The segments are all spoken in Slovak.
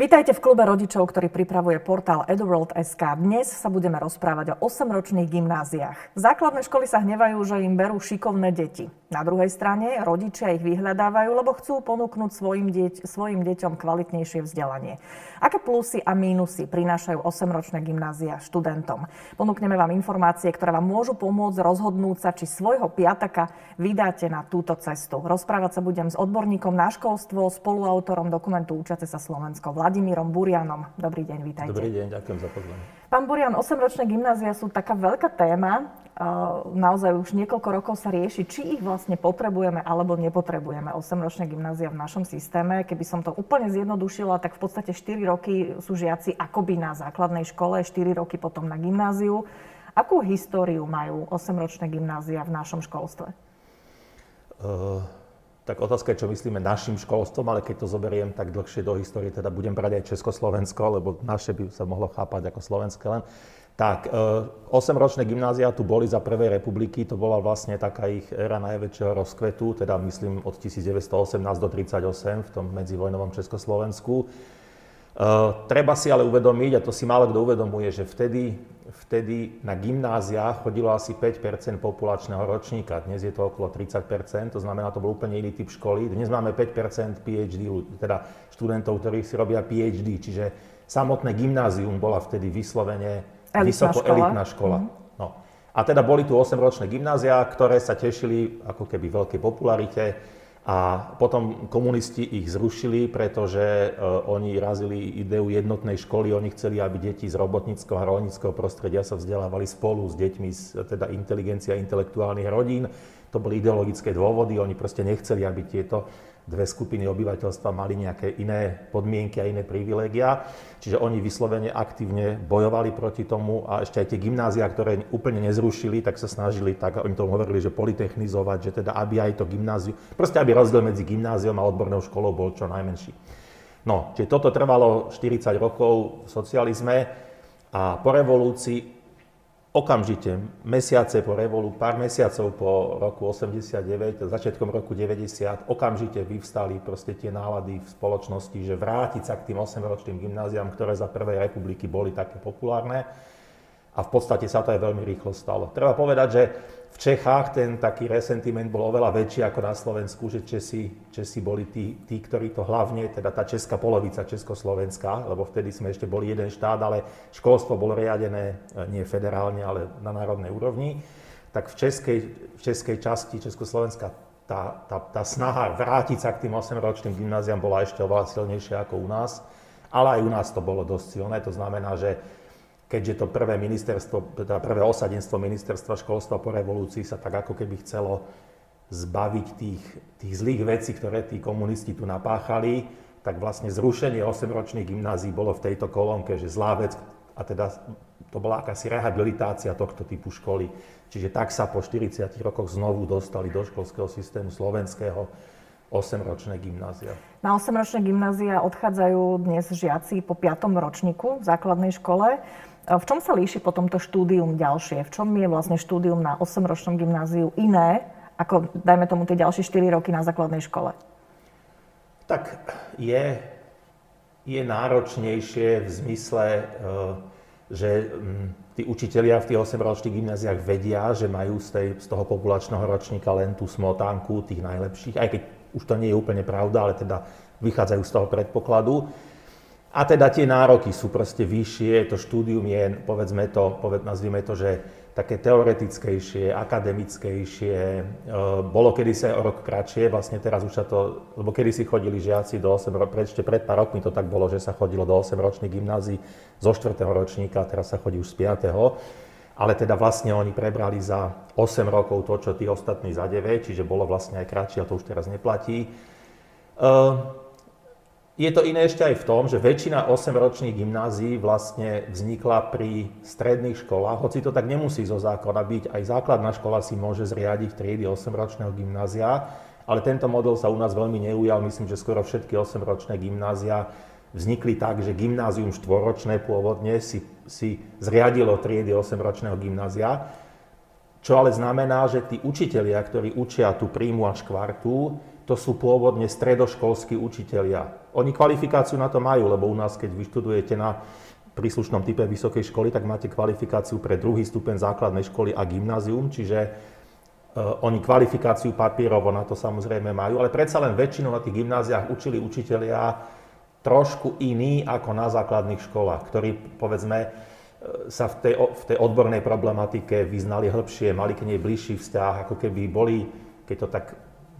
Vítajte v klube rodičov, ktorý pripravuje portál eduworld.sk. Dnes sa budeme rozprávať o 8-ročných gymnáziách. Základné školy sa hnevajú, že im berú šikovné deti. Na druhej strane rodičia ich vyhľadávajú, lebo chcú ponúknuť svojim, deť, svojim deťom kvalitnejšie vzdelanie. Aké plusy a mínusy prinášajú 8-ročné gymnázia študentom? Ponúkneme vám informácie, ktoré vám môžu pomôcť rozhodnúť sa, či svojho piataka vydáte na túto cestu. Rozprávať sa budem s odborníkom na školstvo, spoluautorom dokumentu Učiace sa Slovensko, Vladimírom Burianom. Dobrý deň, vítajte. Dobrý deň, ďakujem za pozvanie. Pán Burian, 8-ročné gymnázia sú taká veľká téma. Naozaj už niekoľko rokov sa rieši, či ich vlastne potrebujeme alebo nepotrebujeme. 8-ročné gymnázia v našom systéme. Keby som to úplne zjednodušila, tak v podstate 4 roky sú žiaci akoby na základnej škole, 4 roky potom na gymnáziu. Akú históriu majú 8-ročné gymnázia v našom školstve? Uh tak otázka je, čo myslíme našim školstvom, ale keď to zoberiem tak dlhšie do histórie, teda budem brať aj Československo, lebo naše by sa mohlo chápať ako slovenské len. Tak, 8-ročné e, gymnázia tu boli za Prvej republiky, to bola vlastne taká ich éra najväčšieho rozkvetu, teda myslím od 1918 do 1938 v tom medzivojnovom Československu. Uh, treba si ale uvedomiť, a to si málo kto uvedomuje, že vtedy, vtedy na gymnáziách chodilo asi 5% populačného ročníka. Dnes je to okolo 30% to znamená, to bol úplne iný typ školy. Dnes máme 5% PhD, teda študentov, ktorí si robia PhD, čiže samotné gymnázium bola vtedy vyslovene elitná vysoko škola. elitná škola. Mm. No. A teda boli tu 8-ročné gymnázia, ktoré sa tešili ako keby veľkej popularite a potom komunisti ich zrušili, pretože uh, oni razili ideu jednotnej školy, oni chceli, aby deti z robotníckého a rolníckého prostredia sa vzdelávali spolu s deťmi z teda inteligencia intelektuálnych rodín. To boli ideologické dôvody, oni proste nechceli, aby tieto dve skupiny obyvateľstva mali nejaké iné podmienky a iné privilégia. Čiže oni vyslovene aktívne bojovali proti tomu a ešte aj tie gymnázia, ktoré úplne nezrušili, tak sa snažili, tak oni tomu hovorili, že politechnizovať, že teda aby aj to gymnázium, proste aby rozdiel medzi gymnáziom a odbornou školou bol čo najmenší. No, čiže toto trvalo 40 rokov v socializme a po revolúcii okamžite, mesiace po revolu, pár mesiacov po roku 89, začiatkom roku 90, okamžite vyvstali proste tie nálady v spoločnosti, že vrátiť sa k tým 8-ročným gymnáziám, ktoré za Prvej republiky boli také populárne. A v podstate sa to aj veľmi rýchlo stalo. Treba povedať, že v Čechách ten taký resentiment bol oveľa väčší ako na Slovensku, že Česi, Česi boli tí, tí, ktorí to hlavne, teda tá česká polovica Československá, lebo vtedy sme ešte boli jeden štát, ale školstvo bolo riadené e, nie federálne, ale na národnej úrovni. Tak v českej, v českej časti Československa tá, tá, tá snaha vrátiť sa k tým 8-ročným gymnáziám bola ešte oveľa silnejšia ako u nás. Ale aj u nás to bolo dosť silné, to znamená, že keďže to prvé ministerstvo, teda prvé osadenstvo ministerstva školstva po revolúcii sa tak ako keby chcelo zbaviť tých, tých zlých vecí, ktoré tí komunisti tu napáchali, tak vlastne zrušenie 8-ročných gymnázií bolo v tejto kolónke, že zlá vec, a teda to bola akási rehabilitácia tohto typu školy. Čiže tak sa po 40 rokoch znovu dostali do školského systému slovenského 8-ročné gymnázia. Na 8-ročné gymnázia odchádzajú dnes žiaci po 5. ročníku v základnej škole. V čom sa líši potom to štúdium ďalšie? V čom je vlastne štúdium na 8-ročnom gymnáziu iné, ako dajme tomu tie ďalšie 4 roky na základnej škole? Tak je, je náročnejšie v zmysle, e, že mm, tí učitelia v tých 8-ročných gymnáziách vedia, že majú z, tej, z toho populačného ročníka len tú smotánku tých najlepších, aj keď už to nie je úplne pravda, ale teda vychádzajú z toho predpokladu. A teda tie nároky sú proste vyššie, to štúdium je, povedzme to, poved, nazvime to, že také teoretickejšie, akademickejšie. E, bolo kedysi aj o rok kratšie, vlastne teraz už sa to, lebo kedy si chodili žiaci do 8 rokov, ešte pred pár rokmi to tak bolo, že sa chodilo do 8 ročných gymnázií zo 4. ročníka, teraz sa chodí už z 5. Ale teda vlastne oni prebrali za 8 rokov to, čo tí ostatní za 9, čiže bolo vlastne aj kratšie, a to už teraz neplatí. E, je to iné ešte aj v tom, že väčšina 8-ročných gymnázií vlastne vznikla pri stredných školách, hoci to tak nemusí zo zákona byť, aj základná škola si môže zriadiť triedy 8-ročného gymnázia, ale tento model sa u nás veľmi neujal, myslím, že skoro všetky 8-ročné gymnázia vznikli tak, že gymnázium štvoročné pôvodne si, si zriadilo triedy 8-ročného gymnázia. Čo ale znamená, že tí učitelia, ktorí učia tú príjmu a škvartu, to sú pôvodne stredoškolskí učitelia. Oni kvalifikáciu na to majú, lebo u nás, keď vyštudujete na príslušnom type vysokej školy, tak máte kvalifikáciu pre druhý stupeň základnej školy a gymnázium, čiže uh, oni kvalifikáciu papírovo na to samozrejme majú, ale predsa len väčšinou na tých gymnáziách učili učitelia trošku iní ako na základných školách, ktorí povedzme sa v tej, v tej odbornej problematike vyznali hĺbšie, mali k nej bližší vzťah, ako keby boli, keď to tak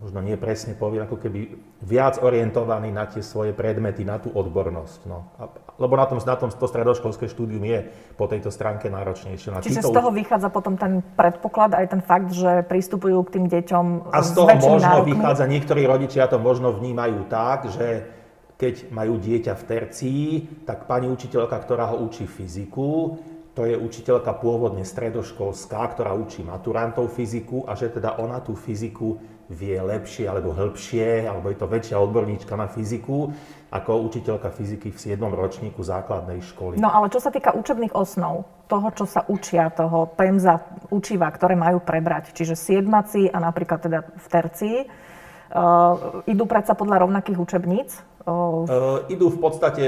možno nie presne poviem, ako keby viac orientovaní na tie svoje predmety, na tú odbornosť. No. A, lebo na tom, na tom to stredoškolské štúdium je po tejto stránke náročnejšie. No, Čiže z toho už... vychádza potom ten predpoklad, aj ten fakt, že pristupujú k tým deťom A z toho možno nárokmi. vychádza, niektorí rodičia to možno vnímajú tak, že keď majú dieťa v tercii, tak pani učiteľka, ktorá ho učí fyziku, to je učiteľka pôvodne stredoškolská, ktorá učí maturantov fyziku a že teda ona tú fyziku vie lepšie alebo hĺbšie, alebo je to väčšia odborníčka na fyziku ako učiteľka fyziky v 7. ročníku základnej školy. No ale čo sa týka učebných osnov, toho, čo sa učia, toho PEMZA učiva, ktoré majú prebrať, čiže siedmaci a napríklad teda v tercii, uh, idú predsa podľa rovnakých učebníc, Uh, idú v podstate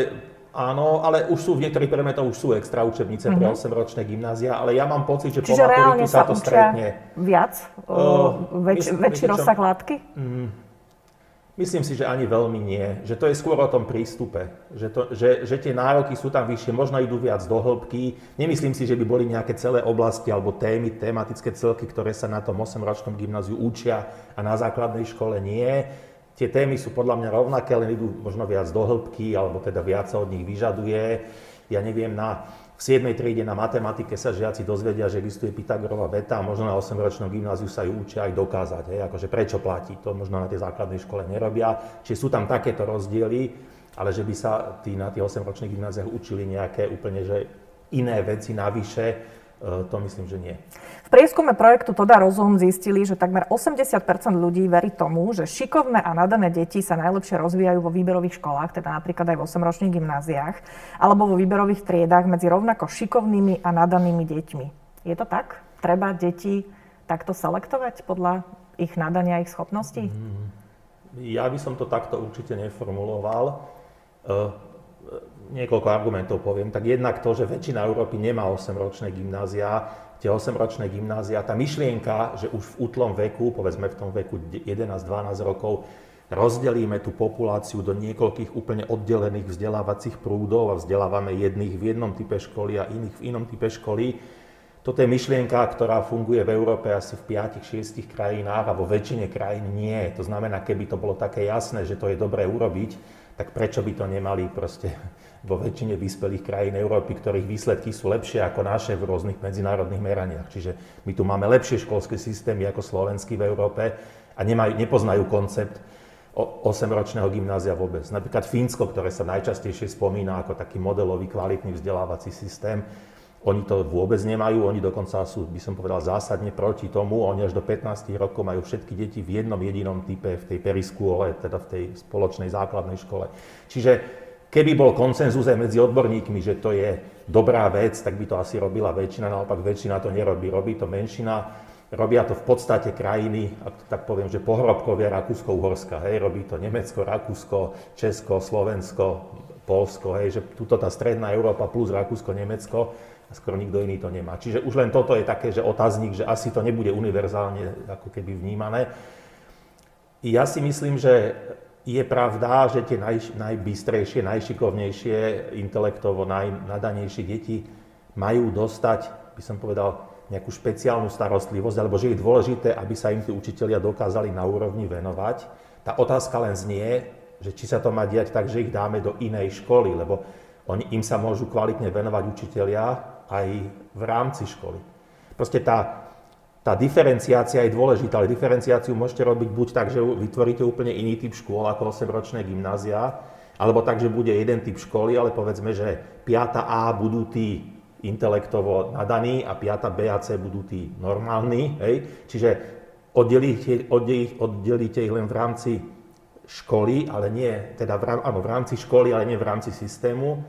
Áno, ale už sú v niektorých predmetoch už sú extra učebnice uh-huh. pre 8-ročné mhm. gymnázia, ale ja mám pocit, že Čiže po maturitu sa, sa to stretne. viac? Uh, väč, väčší rozsah látky? Mm, Myslím si, že ani veľmi nie. Že to je skôr o tom prístupe. Že, to, že, že tie nároky sú tam vyššie, možno idú viac do hĺbky. Nemyslím si, že by boli nejaké celé oblasti alebo témy, tematické celky, ktoré sa na tom 8-ročnom gymnáziu učia a na základnej škole nie. Tie témy sú podľa mňa rovnaké, len idú možno viac do hĺbky, alebo teda viac sa od nich vyžaduje. Ja neviem, na, v 7. triede na matematike sa žiaci dozvedia, že existuje Pythagorova veta a možno na 8-ročnom gymnáziu sa ju učia aj dokázať, hej, akože prečo platí. To možno na tej základnej škole nerobia. Čiže sú tam takéto rozdiely, ale že by sa tí na tých 8-ročných gymnáziách učili nejaké úplne že iné veci navyše, to myslím, že nie prieskume projektu Toda Rozum zistili, že takmer 80% ľudí verí tomu, že šikovné a nadané deti sa najlepšie rozvíjajú vo výberových školách, teda napríklad aj v 8-ročných gymnáziách, alebo vo výberových triedách medzi rovnako šikovnými a nadanými deťmi. Je to tak? Treba deti takto selektovať podľa ich nadania, ich schopností? Mm, ja by som to takto určite neformuloval. Niekoľko argumentov poviem. Tak jednak to, že väčšina Európy nemá 8-ročné gymnázia, tie 8-ročné gymnázia, tá myšlienka, že už v útlom veku, povedzme v tom veku 11-12 rokov, rozdelíme tú populáciu do niekoľkých úplne oddelených vzdelávacích prúdov a vzdelávame jedných v jednom type školy a iných v inom type školy. Toto je myšlienka, ktorá funguje v Európe asi v 5-6 krajinách a vo väčšine krajín nie. To znamená, keby to bolo také jasné, že to je dobré urobiť, tak prečo by to nemali proste vo väčšine vyspelých krajín Európy, ktorých výsledky sú lepšie ako naše v rôznych medzinárodných meraniach. Čiže my tu máme lepšie školské systémy ako slovenský v Európe a nemajú, nepoznajú koncept 8-ročného gymnázia vôbec. Napríklad Fínsko, ktoré sa najčastejšie spomína ako taký modelový kvalitný vzdelávací systém, oni to vôbec nemajú, oni dokonca sú, by som povedal, zásadne proti tomu. Oni až do 15 rokov majú všetky deti v jednom jedinom type, v tej periskúle, teda v tej spoločnej základnej škole. Čiže Keby bol konsenzus aj medzi odborníkmi, že to je dobrá vec, tak by to asi robila väčšina, naopak väčšina to nerobí, robí to menšina. Robia to v podstate krajiny, ak to tak poviem, že pohrobkovia Rakúsko-Uhorska, hej, robí to Nemecko, Rakúsko, Česko, Slovensko, Polsko, hej, že tuto tá stredná Európa plus Rakúsko, Nemecko a skoro nikto iný to nemá. Čiže už len toto je také, že otáznik, že asi to nebude univerzálne ako keby vnímané. Ja si myslím, že je pravda, že tie naj, najbystrejšie, najšikovnejšie, intelektovo najnadanejšie deti majú dostať, by som povedal, nejakú špeciálnu starostlivosť, alebo že je dôležité, aby sa im tí učitelia dokázali na úrovni venovať. Tá otázka len znie, že či sa to má diať tak, že ich dáme do inej školy, lebo oni, im sa môžu kvalitne venovať učitelia aj v rámci školy. Proste tá tá diferenciácia je dôležitá, ale diferenciáciu môžete robiť buď tak, že vytvoríte úplne iný typ škôl ako 8-ročné gymnázia, alebo tak, že bude jeden typ školy, ale povedzme, že 5. A budú tí intelektovo nadaní a 5. B a C budú tí normálni. Hej? Čiže oddelíte, oddelíte, oddelíte ich len v rámci školy, ale nie, teda v, áno, v rámci školy, ale nie v rámci systému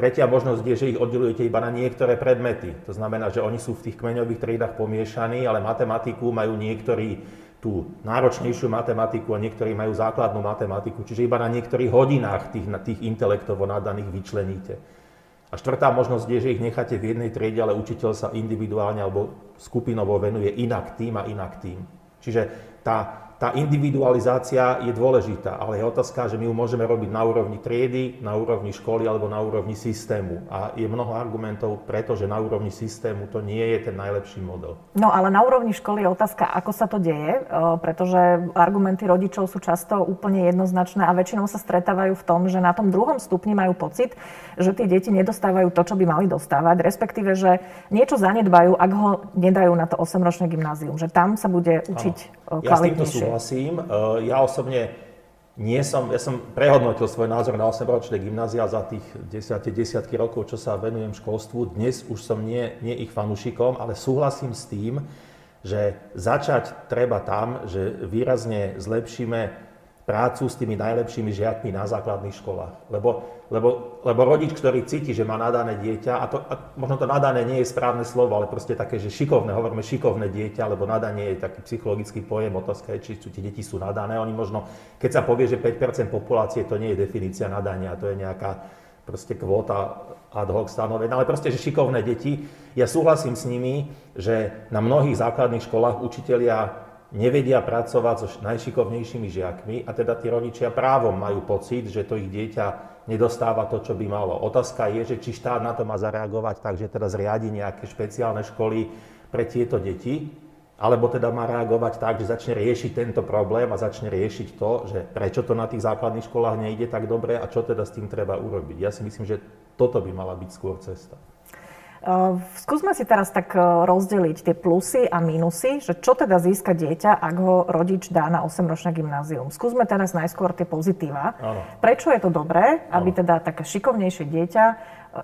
Tretia možnosť je, že ich oddelujete iba na niektoré predmety. To znamená, že oni sú v tých kmeňových triedach pomiešaní, ale matematiku majú niektorí tú náročnejšiu matematiku a niektorí majú základnú matematiku. Čiže iba na niektorých hodinách tých, tých intelektovo nadaných vyčleníte. A štvrtá možnosť je, že ich necháte v jednej triede, ale učiteľ sa individuálne alebo skupinovo venuje inak tým a inak tým. Čiže tá tá individualizácia je dôležitá, ale je otázka, že my ju môžeme robiť na úrovni triedy, na úrovni školy alebo na úrovni systému. A je mnoho argumentov preto, že na úrovni systému to nie je ten najlepší model. No ale na úrovni školy je otázka, ako sa to deje, pretože argumenty rodičov sú často úplne jednoznačné a väčšinou sa stretávajú v tom, že na tom druhom stupni majú pocit, že tie deti nedostávajú to, čo by mali dostávať, respektíve, že niečo zanedbajú, ak ho nedajú na to 8-ročné gymnázium, že tam sa bude učiť ano. kvalitnejšie. Ja súhlasím. E, ja osobne nie som, ja som prehodnotil svoj názor na 8-ročné gymnázia za tých 10 desiatky rokov, čo sa venujem školstvu. Dnes už som nie, nie ich fanúšikom, ale súhlasím s tým, že začať treba tam, že výrazne zlepšíme prácu s tými najlepšími žiakmi na základných školách. Lebo, lebo, lebo rodič, ktorý cíti, že má nadané dieťa, a, to, a možno to nadané nie je správne slovo, ale proste také, že šikovné, hovoríme šikovné dieťa, lebo nadanie je taký psychologický pojem, otázka je, či sú tie deti sú nadané. Oni možno, keď sa povie, že 5% populácie, to nie je definícia nadania, to je nejaká proste kvóta ad hoc stanovená, ale proste, že šikovné deti. Ja súhlasím s nimi, že na mnohých základných školách učitelia nevedia pracovať so najšikovnejšími žiakmi a teda tí rodičia právom majú pocit, že to ich dieťa nedostáva to, čo by malo. Otázka je, že či štát na to má zareagovať tak, že teda zriadi nejaké špeciálne školy pre tieto deti, alebo teda má reagovať tak, že začne riešiť tento problém a začne riešiť to, že prečo to na tých základných školách nejde tak dobre a čo teda s tým treba urobiť. Ja si myslím, že toto by mala byť skôr cesta. Ehm, skúsme si teraz tak e, rozdeliť tie plusy a minusy, že čo teda získa dieťa, ak ho rodič dá na 8-ročné gymnázium. Skúsme teraz najskôr tie pozitíva. Áno. Prečo je to dobré, aby Áno. teda také šikovnejšie dieťa e,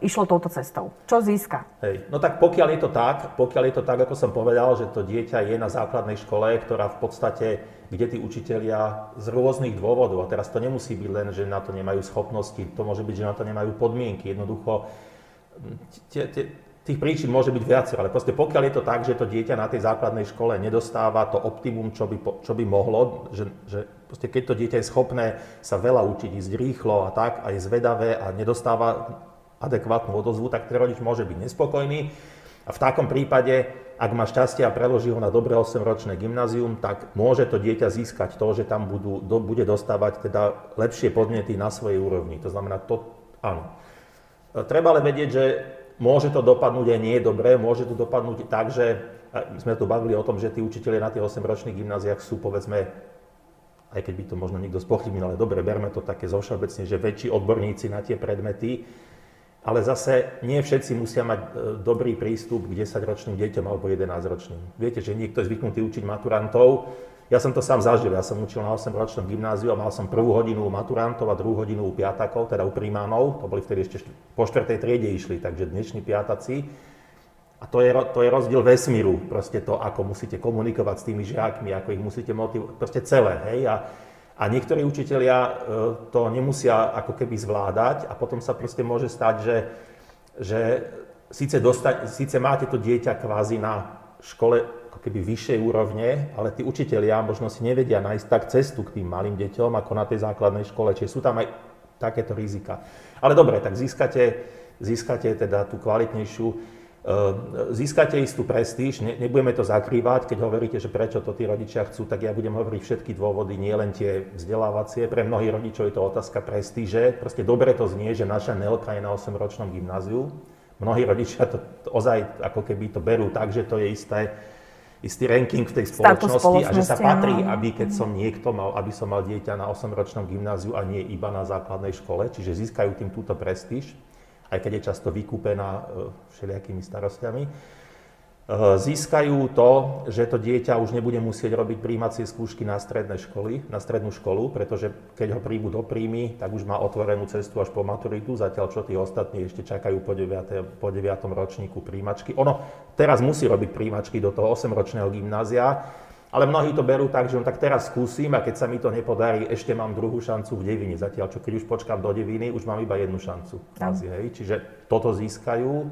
išlo touto cestou? Čo získa? Hej. No tak pokiaľ je to tak, pokiaľ je to tak, ako som povedal, že to dieťa je na základnej škole, ktorá v podstate, kde tí učitelia z rôznych dôvodov, a teraz to nemusí byť len, že na to nemajú schopnosti, to môže byť, že na to nemajú podmienky, jednoducho tie, tie, Tých príčin môže byť viacej, ale proste pokiaľ je to tak, že to dieťa na tej základnej škole nedostáva to optimum, čo by, čo by mohlo, že, že proste keď to dieťa je schopné sa veľa učiť, ísť rýchlo a tak, a je zvedavé a nedostáva adekvátnu odozvu, tak ten rodič môže byť nespokojný. A v takom prípade, ak má šťastie a preloží ho na dobré 8-ročné gymnázium, tak môže to dieťa získať to, že tam budú, do, bude dostávať teda lepšie podnety na svojej úrovni. To znamená, to áno. Treba ale vedieť, že Môže to dopadnúť aj nie dobre, môže to dopadnúť tak, že my sme tu bavili o tom, že tí učiteľi na tých 8-ročných gymnáziách sú povedzme, aj keď by to možno niekto spochybnil, ale dobre, berme to také zovšeobecne, že väčší odborníci na tie predmety, ale zase nie všetci musia mať e, dobrý prístup k 10-ročným deťom alebo 11-ročným. Viete, že niekto je zvyknutý učiť maturantov, ja som to sám zažil, ja som učil na 8-ročnom gymnáziu a mal som prvú hodinu u maturantov a druhú hodinu u piatakov, teda u primánov, to boli vtedy ešte po štvrtej triede išli, takže dnešní piataci. A to je, to je rozdiel vesmíru, proste to, ako musíte komunikovať s tými žiakmi, ako ich musíte motivovať, proste celé, hej. A, a niektorí učitelia e, to nemusia ako keby zvládať a potom sa proste môže stať, že, že síce, dostať, síce máte to dieťa kvázi na škole ako keby vyššej úrovne, ale tí učitelia možno si nevedia nájsť tak cestu k tým malým deťom, ako na tej základnej škole. Čiže sú tam aj takéto rizika. Ale dobre, tak získate, získate teda tú kvalitnejšiu, eh, získate istú prestíž, ne, nebudeme to zakrývať, keď hovoríte, že prečo to tí rodičia chcú, tak ja budem hovoriť všetky dôvody, nie len tie vzdelávacie. Pre mnohých rodičov je to otázka prestíže. Proste dobre to znie, že naša Nelka je na 8-ročnom gymnáziu. Mnohí rodičia to ozaj ako keby to berú tak, že to je isté istý ranking v tej spoločnosti, spoločnosti a že sa patrí, aby keď som niekto mal, aby som mal dieťa na 8-ročnom gymnáziu a nie iba na základnej škole, čiže získajú tým túto prestíž, aj keď je často vykúpená e, všelijakými starostiami. Eh, získajú to, že to dieťa už nebude musieť robiť príjmacie skúšky na stredné školy, na strednú školu, pretože keď ho príjmu do príjmy, tak už má otvorenú cestu až po maturitu, zatiaľ čo tí ostatní ešte čakajú po 9. Po 9. ročníku príjmačky. Ono teraz musí robiť príjmačky do toho 8-ročného gymnázia, Ale mnohí to berú tak, že on tak teraz skúsim a keď sa mi to nepodarí, ešte mám druhú šancu v devine. Zatiaľ, čo keď už počkám do deviny, už mám iba jednu šancu. Asi, hej. Čiže toto získajú.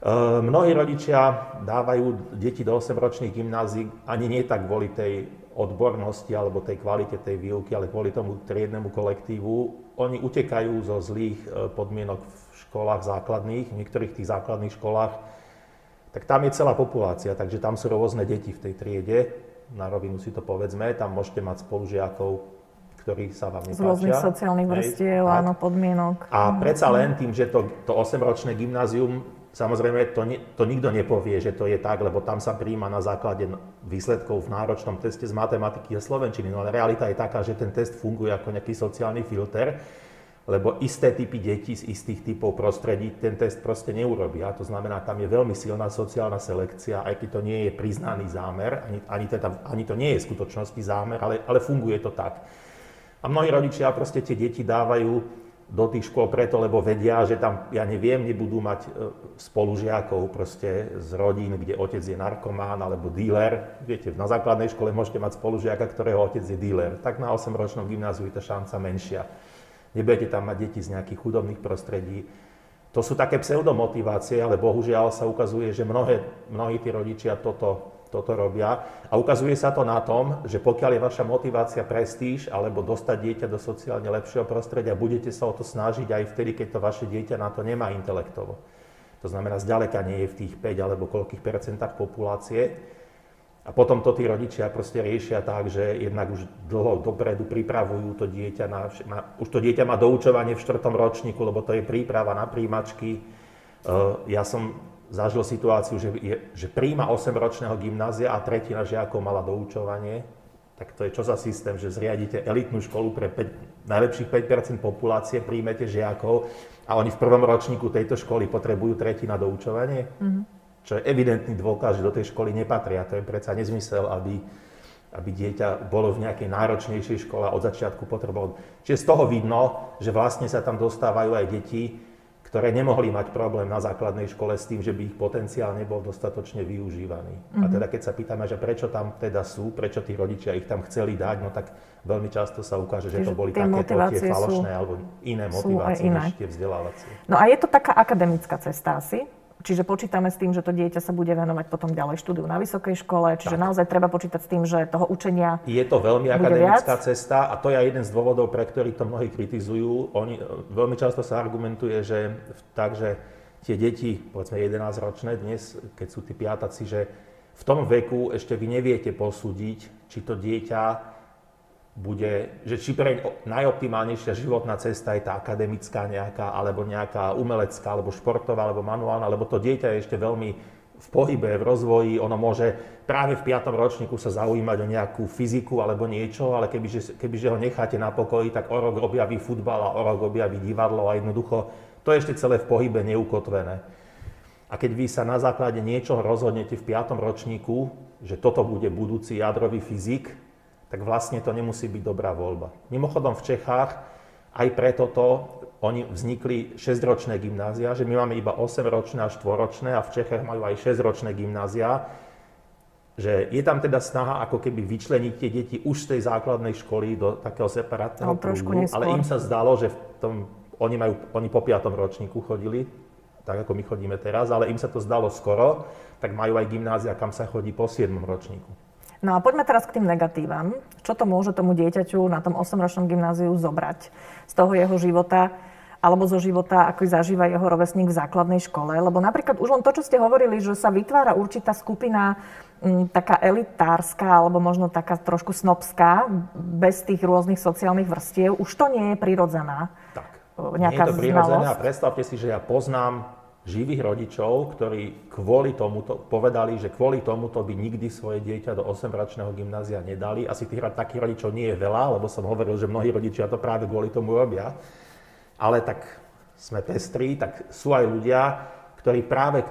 E, mnohí rodičia dávajú deti do 8-ročných gymnázií ani nie tak kvôli tej odbornosti alebo tej kvalite tej výuky, ale kvôli tomu triednemu kolektívu. Oni utekajú zo zlých e, podmienok v školách základných, v niektorých tých základných školách tak tam je celá populácia, takže tam sú rôzne deti v tej triede, na rovinu si to povedzme, tam môžete mať spolužiakov, ktorí sa vám nepáčia. Z rôznych sociálnych vrstiev, áno, podmienok. A predsa len tým, že to, to 8-ročné gymnázium, samozrejme to, to nikto nepovie, že to je tak, lebo tam sa príjma na základe výsledkov v náročnom teste z matematiky a slovenčiny. No ale realita je taká, že ten test funguje ako nejaký sociálny filter lebo isté typy detí z istých typov prostredí ten test proste neurobia. To znamená, tam je veľmi silná sociálna selekcia, aj keď to nie je priznaný zámer, ani, ani, teda, ani to nie je v skutočnosti zámer, ale, ale funguje to tak. A mnohí rodičia proste tie deti dávajú do tých škôl preto, lebo vedia, že tam, ja neviem, nebudú mať e, spolužiakov proste z rodín, kde otec je narkomán alebo díler. Viete, na základnej škole môžete mať spolužiaka, ktorého otec je díler. Tak na 8-ročnom gymnáziu je tá šanca menšia nebudete tam mať deti z nejakých chudobných prostredí. To sú také pseudomotivácie, ale bohužiaľ sa ukazuje, že mnohé, mnohí tí rodičia toto, toto robia. A ukazuje sa to na tom, že pokiaľ je vaša motivácia prestíž alebo dostať dieťa do sociálne lepšieho prostredia, budete sa o to snažiť aj vtedy, keď to vaše dieťa na to nemá intelektovo. To znamená, zďaleka nie je v tých 5 alebo koľkých percentách populácie. A potom to tí rodičia proste riešia tak, že jednak už dlho dopredu pripravujú to dieťa na, na už to dieťa má doučovanie v štvrtom ročníku, lebo to je príprava na príjmačky. Uh, ja som zažil situáciu, že, je, že príjma 8-ročného gymnázia a tretina žiakov mala doučovanie. Tak to je čo za systém, že zriadíte elitnú školu pre 5, najlepších 5% populácie, príjmete žiakov a oni v prvom ročníku tejto školy potrebujú tretina doučovanie? Mm-hmm čo je evidentný dôkaz, že do tej školy nepatria. To je predsa nezmysel, aby, aby dieťa bolo v nejakej náročnejšej škole od začiatku potrebovalo. Čiže z toho vidno, že vlastne sa tam dostávajú aj deti, ktoré nemohli mať problém na základnej škole s tým, že by ich potenciál nebol dostatočne využívaný. Mm-hmm. A mhm. teda keď sa pýtame, že prečo tam teda sú, prečo tí rodičia ich tam chceli dať, no tak veľmi často sa ukáže, že to boli takéto tie falošné sú, alebo iné motivácie iné. než tie vzdelávacie. No a je to taká akademická cesta asi? Čiže počítame s tým, že to dieťa sa bude venovať potom ďalej štúdiu na vysokej škole, čiže tak. naozaj treba počítať s tým, že toho učenia Je to veľmi akademická viac. cesta a to je jeden z dôvodov, pre ktorých to mnohí kritizujú. Oni, veľmi často sa argumentuje, že tak, že tie deti, povedzme 11-ročné dnes, keď sú tí piataci, že v tom veku ešte vy neviete posúdiť, či to dieťa bude, že či pre najoptimálnejšia životná cesta je tá akademická nejaká, alebo nejaká umelecká, alebo športová, alebo manuálna, lebo to dieťa je ešte veľmi v pohybe, v rozvoji, ono môže práve v 5. ročníku sa zaujímať o nejakú fyziku alebo niečo, ale kebyže, kebyže ho necháte na pokoji, tak o rok objaví futbal a o rok objaví divadlo a jednoducho to je ešte celé v pohybe neukotvené. A keď vy sa na základe niečoho rozhodnete v 5. ročníku, že toto bude budúci jadrový fyzik, tak vlastne to nemusí byť dobrá voľba. Mimochodom v Čechách aj preto to oni vznikli 6-ročné gymnázia, že my máme iba 8-ročné a 4-ročné a v Čechách majú aj 6-ročné gymnázia, že je tam teda snaha ako keby vyčleniť tie deti už z tej základnej školy do takého separátneho no, prúdu, ale im sa zdalo, že v tom, oni, majú, oni po 5. ročníku chodili, tak ako my chodíme teraz, ale im sa to zdalo skoro, tak majú aj gymnázia, kam sa chodí po 7. ročníku. No a poďme teraz k tým negatívam. Čo to môže tomu dieťaťu na tom 8-ročnom gymnáziu zobrať z toho jeho života, alebo zo života, ako zažíva jeho rovesník v základnej škole. Lebo napríklad už len to, čo ste hovorili, že sa vytvára určitá skupina m, taká elitárska, alebo možno taká trošku snobská, bez tých rôznych sociálnych vrstiev, už to nie je prirodzená. Tak, nie je to prirodzená. Predstavte si, že ja poznám živých rodičov, ktorí kvôli tomuto povedali, že kvôli tomuto by nikdy svoje dieťa do 8-ročného gymnázia nedali. Asi tých takých rodičov nie je veľa, lebo som hovoril, že mnohí rodičia to práve kvôli tomu robia. Ale tak sme pestrí, tak sú aj ľudia, ktorí práve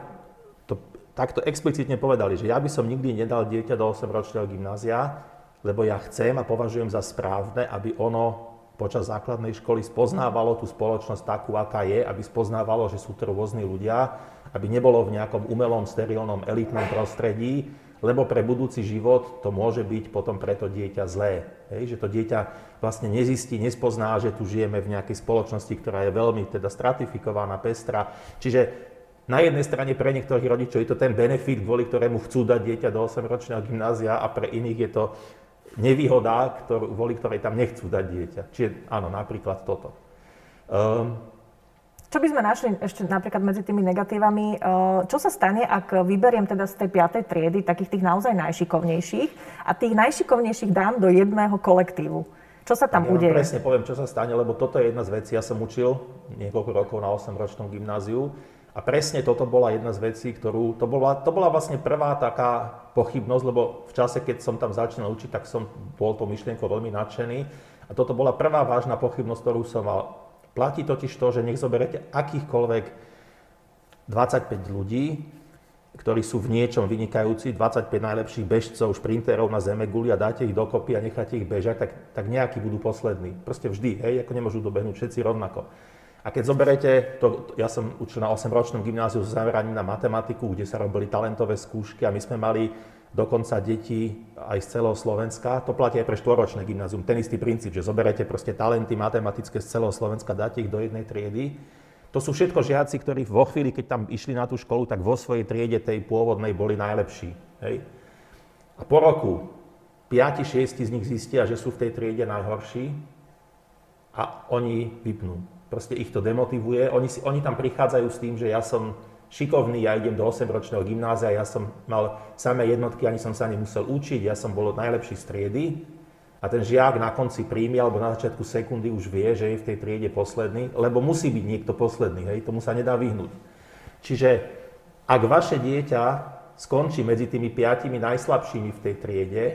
to takto explicitne povedali, že ja by som nikdy nedal dieťa do 8-ročného gymnázia, lebo ja chcem a považujem za správne, aby ono počas základnej školy spoznávalo tú spoločnosť takú, aká je, aby spoznávalo, že sú to rôzni ľudia, aby nebolo v nejakom umelom, sterilnom, elitnom prostredí, lebo pre budúci život to môže byť potom pre to dieťa zlé. Hej, že to dieťa vlastne nezistí, nespozná, že tu žijeme v nejakej spoločnosti, ktorá je veľmi teda stratifikovaná, pestrá. Čiže na jednej strane pre niektorých rodičov je to ten benefit, kvôli ktorému chcú dať dieťa do 8-ročného gymnázia a pre iných je to nevýhoda, ktorú, kvôli ktorej tam nechcú dať dieťa. Čiže áno, napríklad toto. Um, čo by sme našli ešte napríklad medzi tými negatívami? Eh, čo sa stane, ak vyberiem teda z tej piatej triedy takých tých naozaj najšikovnejších a tých najšikovnejších dám do jedného kolektívu? Čo sa tam ja udeje? Presne poviem, čo sa stane, lebo toto je jedna z vecí. Ja som učil niekoľko rokov na 8-ročnom gymnáziu a presne toto bola jedna z vecí, ktorú... To bola, to bola vlastne prvá taká pochybnosť, lebo v čase, keď som tam začal učiť, tak som bol to myšlienkou veľmi nadšený. A toto bola prvá vážna pochybnosť, ktorú som mal Platí totiž to, že nech zoberete akýchkoľvek 25 ľudí, ktorí sú v niečom vynikajúci, 25 najlepších bežcov, šprinterov na zeme guli a dáte ich dokopy a necháte ich bežať, tak, tak nejakí budú poslední. Proste vždy, hej, ako nemôžu dobehnúť všetci rovnako. A keď zoberete, to, ja som učil na 8-ročnom gymnáziu s zameraním na matematiku, kde sa robili talentové skúšky a my sme mali dokonca deti aj z celého Slovenska. To platí aj pre štvoročné gymnázium. Ten istý princíp, že zoberete proste talenty matematické z celého Slovenska, dáte ich do jednej triedy. To sú všetko žiaci, ktorí vo chvíli, keď tam išli na tú školu, tak vo svojej triede tej pôvodnej boli najlepší. Hej? A po roku 5-6 z nich zistia, že sú v tej triede najhorší a oni vypnú. Proste ich to demotivuje. Oni, si, oni tam prichádzajú s tým, že ja som šikovný, ja idem do 8-ročného gymnázia, ja som mal samé jednotky, ani som sa nemusel učiť, ja som bol najlepší z triedy. A ten žiak na konci príjmy alebo na začiatku sekundy už vie, že je v tej triede posledný, lebo musí byť niekto posledný, hej, tomu sa nedá vyhnúť. Čiže ak vaše dieťa skončí medzi tými piatimi najslabšími v tej triede,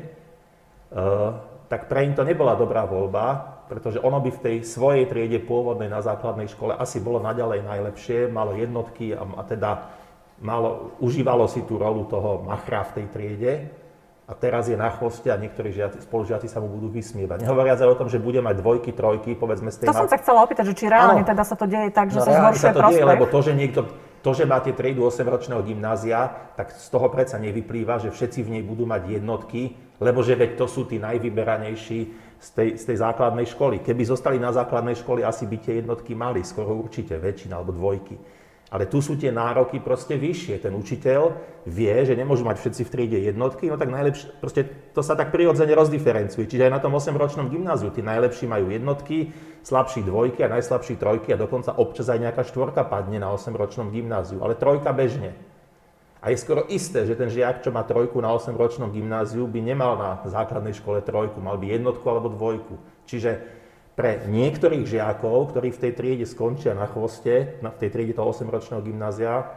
uh, tak pre ním to nebola dobrá voľba, pretože ono by v tej svojej triede pôvodnej na základnej škole asi bolo naďalej najlepšie, malo jednotky a, a teda malo, užívalo si tú rolu toho machra v tej triede. A teraz je na chvoste a niektorí žiaci, spolužiaci sa mu budú vysmievať. Nehovoriac aj o tom, že bude mať dvojky, trojky, povedzme z tej... To som sa chcela opýtať, že či reálne ano, teda sa to deje tak, že no, sa zhoršuje sa to deje, lebo to, že niekto to, že máte triedu 8-ročného gymnázia, tak z toho predsa nevyplýva, že všetci v nej budú mať jednotky, lebo že veď to sú tí najvyberanejší z tej, z tej základnej školy. Keby zostali na základnej školy, asi by tie jednotky mali, skoro určite, väčšina alebo dvojky. Ale tu sú tie nároky proste vyššie. Ten učiteľ vie, že nemôžu mať všetci v triede jednotky, no tak najlepšie, proste to sa tak prirodzene rozdiferencuje. Čiže aj na tom 8-ročnom gymnáziu tí najlepší majú jednotky, slabší dvojky a najslabší trojky a dokonca občas aj nejaká štvorka padne na 8-ročnom gymnáziu, ale trojka bežne. A je skoro isté, že ten žiak, čo má trojku na 8-ročnom gymnáziu, by nemal na základnej škole trojku, mal by jednotku alebo dvojku. Čiže pre niektorých žiakov, ktorí v tej triede skončia na chvoste, v tej triede toho 8-ročného gymnázia,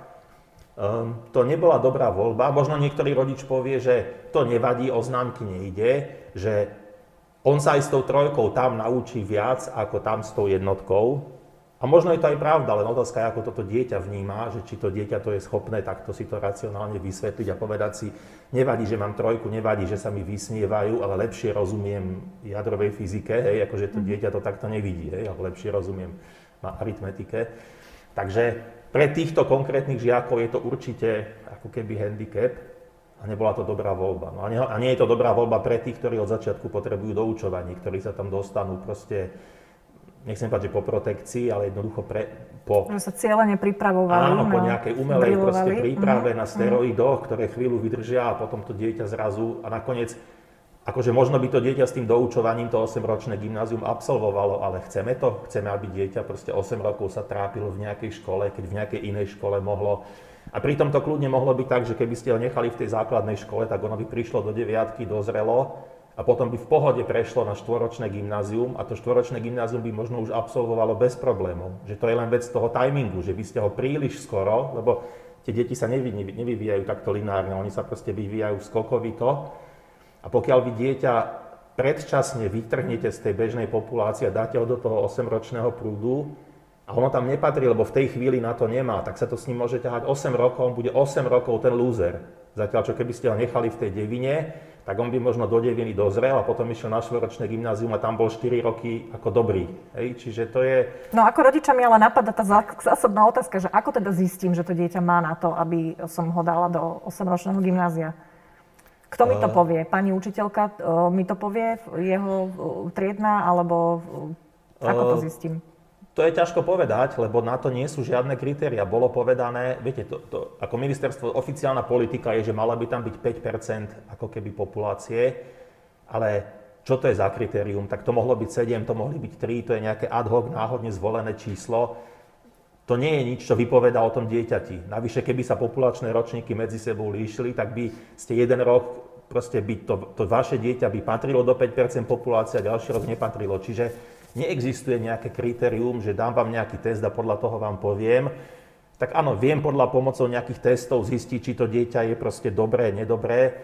um, to nebola dobrá voľba. Možno niektorý rodič povie, že to nevadí, o známky nejde, že on sa aj s tou trojkou tam naučí viac ako tam s tou jednotkou. A možno je to aj pravda, len otázka je, ako toto dieťa vníma, že či to dieťa to je schopné takto si to racionálne vysvetliť a povedať si, nevadí, že mám trojku, nevadí, že sa mi vysmievajú, ale lepšie rozumiem jadrovej fyzike, hej, akože to mhm. dieťa to takto nevidí, hej, ale lepšie rozumiem aritmetike. Takže pre týchto konkrétnych žiakov je to určite ako keby handicap a nebola to dobrá voľba. No a, nie, a nie je to dobrá voľba pre tých, ktorí od začiatku potrebujú doučovanie, ktorí sa tam dostanú proste nechcem povedať, že po protekcii, ale jednoducho pre, po... Že sa cieľene pripravovali. Áno, po nejakej umelej proste príprave mm. na steroidoch, ktoré chvíľu vydržia a potom to dieťa zrazu a nakoniec Akože možno by to dieťa s tým doučovaním to 8-ročné gymnázium absolvovalo, ale chceme to? Chceme, aby dieťa proste 8 rokov sa trápilo v nejakej škole, keď v nejakej inej škole mohlo. A pritom to kľudne mohlo byť tak, že keby ste ho nechali v tej základnej škole, tak ono by prišlo do deviatky, dozrelo a potom by v pohode prešlo na štvoročné gymnázium a to štvoročné gymnázium by možno už absolvovalo bez problémov. Že to je len vec toho timingu, že by ste ho príliš skoro, lebo tie deti sa nevy, nevyvíjajú takto lineárne, oni sa proste vyvíjajú skokovito. A pokiaľ vy dieťa predčasne vytrhnete z tej bežnej populácie a dáte ho do toho 8-ročného prúdu, a ono tam nepatrí, lebo v tej chvíli na to nemá, tak sa to s ním môže ťahať 8 rokov, on bude 8 rokov ten lúzer. Zatiaľ, čo keby ste ho nechali v tej devine, tak on by možno do deviny dozrel a potom išiel na štvoročné gymnázium a tam bol 4 roky ako dobrý. Hej? Čiže to je... No ako rodiča mi ale napadá tá zásadná otázka, že ako teda zistím, že to dieťa má na to, aby som ho dala do 8-ročného gymnázia? Kto mi to povie? Pani učiteľka mi to povie? Jeho triedna? Alebo ako to zistím? To je ťažko povedať, lebo na to nie sú žiadne kritéria. Bolo povedané, viete, to, to, ako ministerstvo, oficiálna politika je, že mala by tam byť 5% ako keby populácie, ale čo to je za kritérium? Tak to mohlo byť 7, to mohli byť 3, to je nejaké ad hoc, náhodne zvolené číslo. To nie je nič, čo vypoveda o tom dieťati. Navyše, keby sa populačné ročníky medzi sebou líšili, tak by ste jeden rok, proste by to, to vaše dieťa by patrilo do 5% populácie a ďalší rok nepatrilo. Čiže neexistuje nejaké kritérium, že dám vám nejaký test a podľa toho vám poviem, tak áno, viem podľa pomocou nejakých testov zistiť, či to dieťa je proste dobré, nedobré.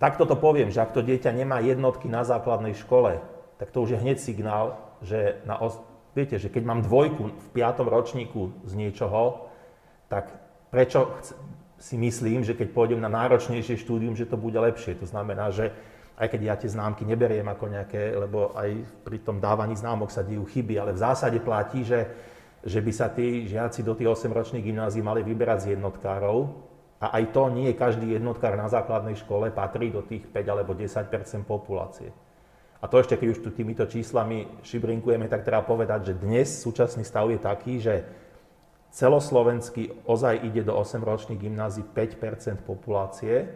Takto to poviem, že ak to dieťa nemá jednotky na základnej škole, tak to už je hneď signál, že na os- viete, že keď mám dvojku v piatom ročníku z niečoho, tak prečo si myslím, že keď pôjdem na náročnejšie štúdium, že to bude lepšie. To znamená, že aj keď ja tie známky neberiem ako nejaké, lebo aj pri tom dávaní známok sa dejú chyby, ale v zásade platí, že, že by sa tí žiaci do tých 8-ročných gymnázií mali vyberať z jednotkárov. A aj to nie každý jednotkár na základnej škole patrí do tých 5 alebo 10% populácie. A to ešte, keď už tu týmito číslami šibrinkujeme, tak treba povedať, že dnes súčasný stav je taký, že celoslovenský ozaj ide do 8-ročných gymnázií 5% populácie,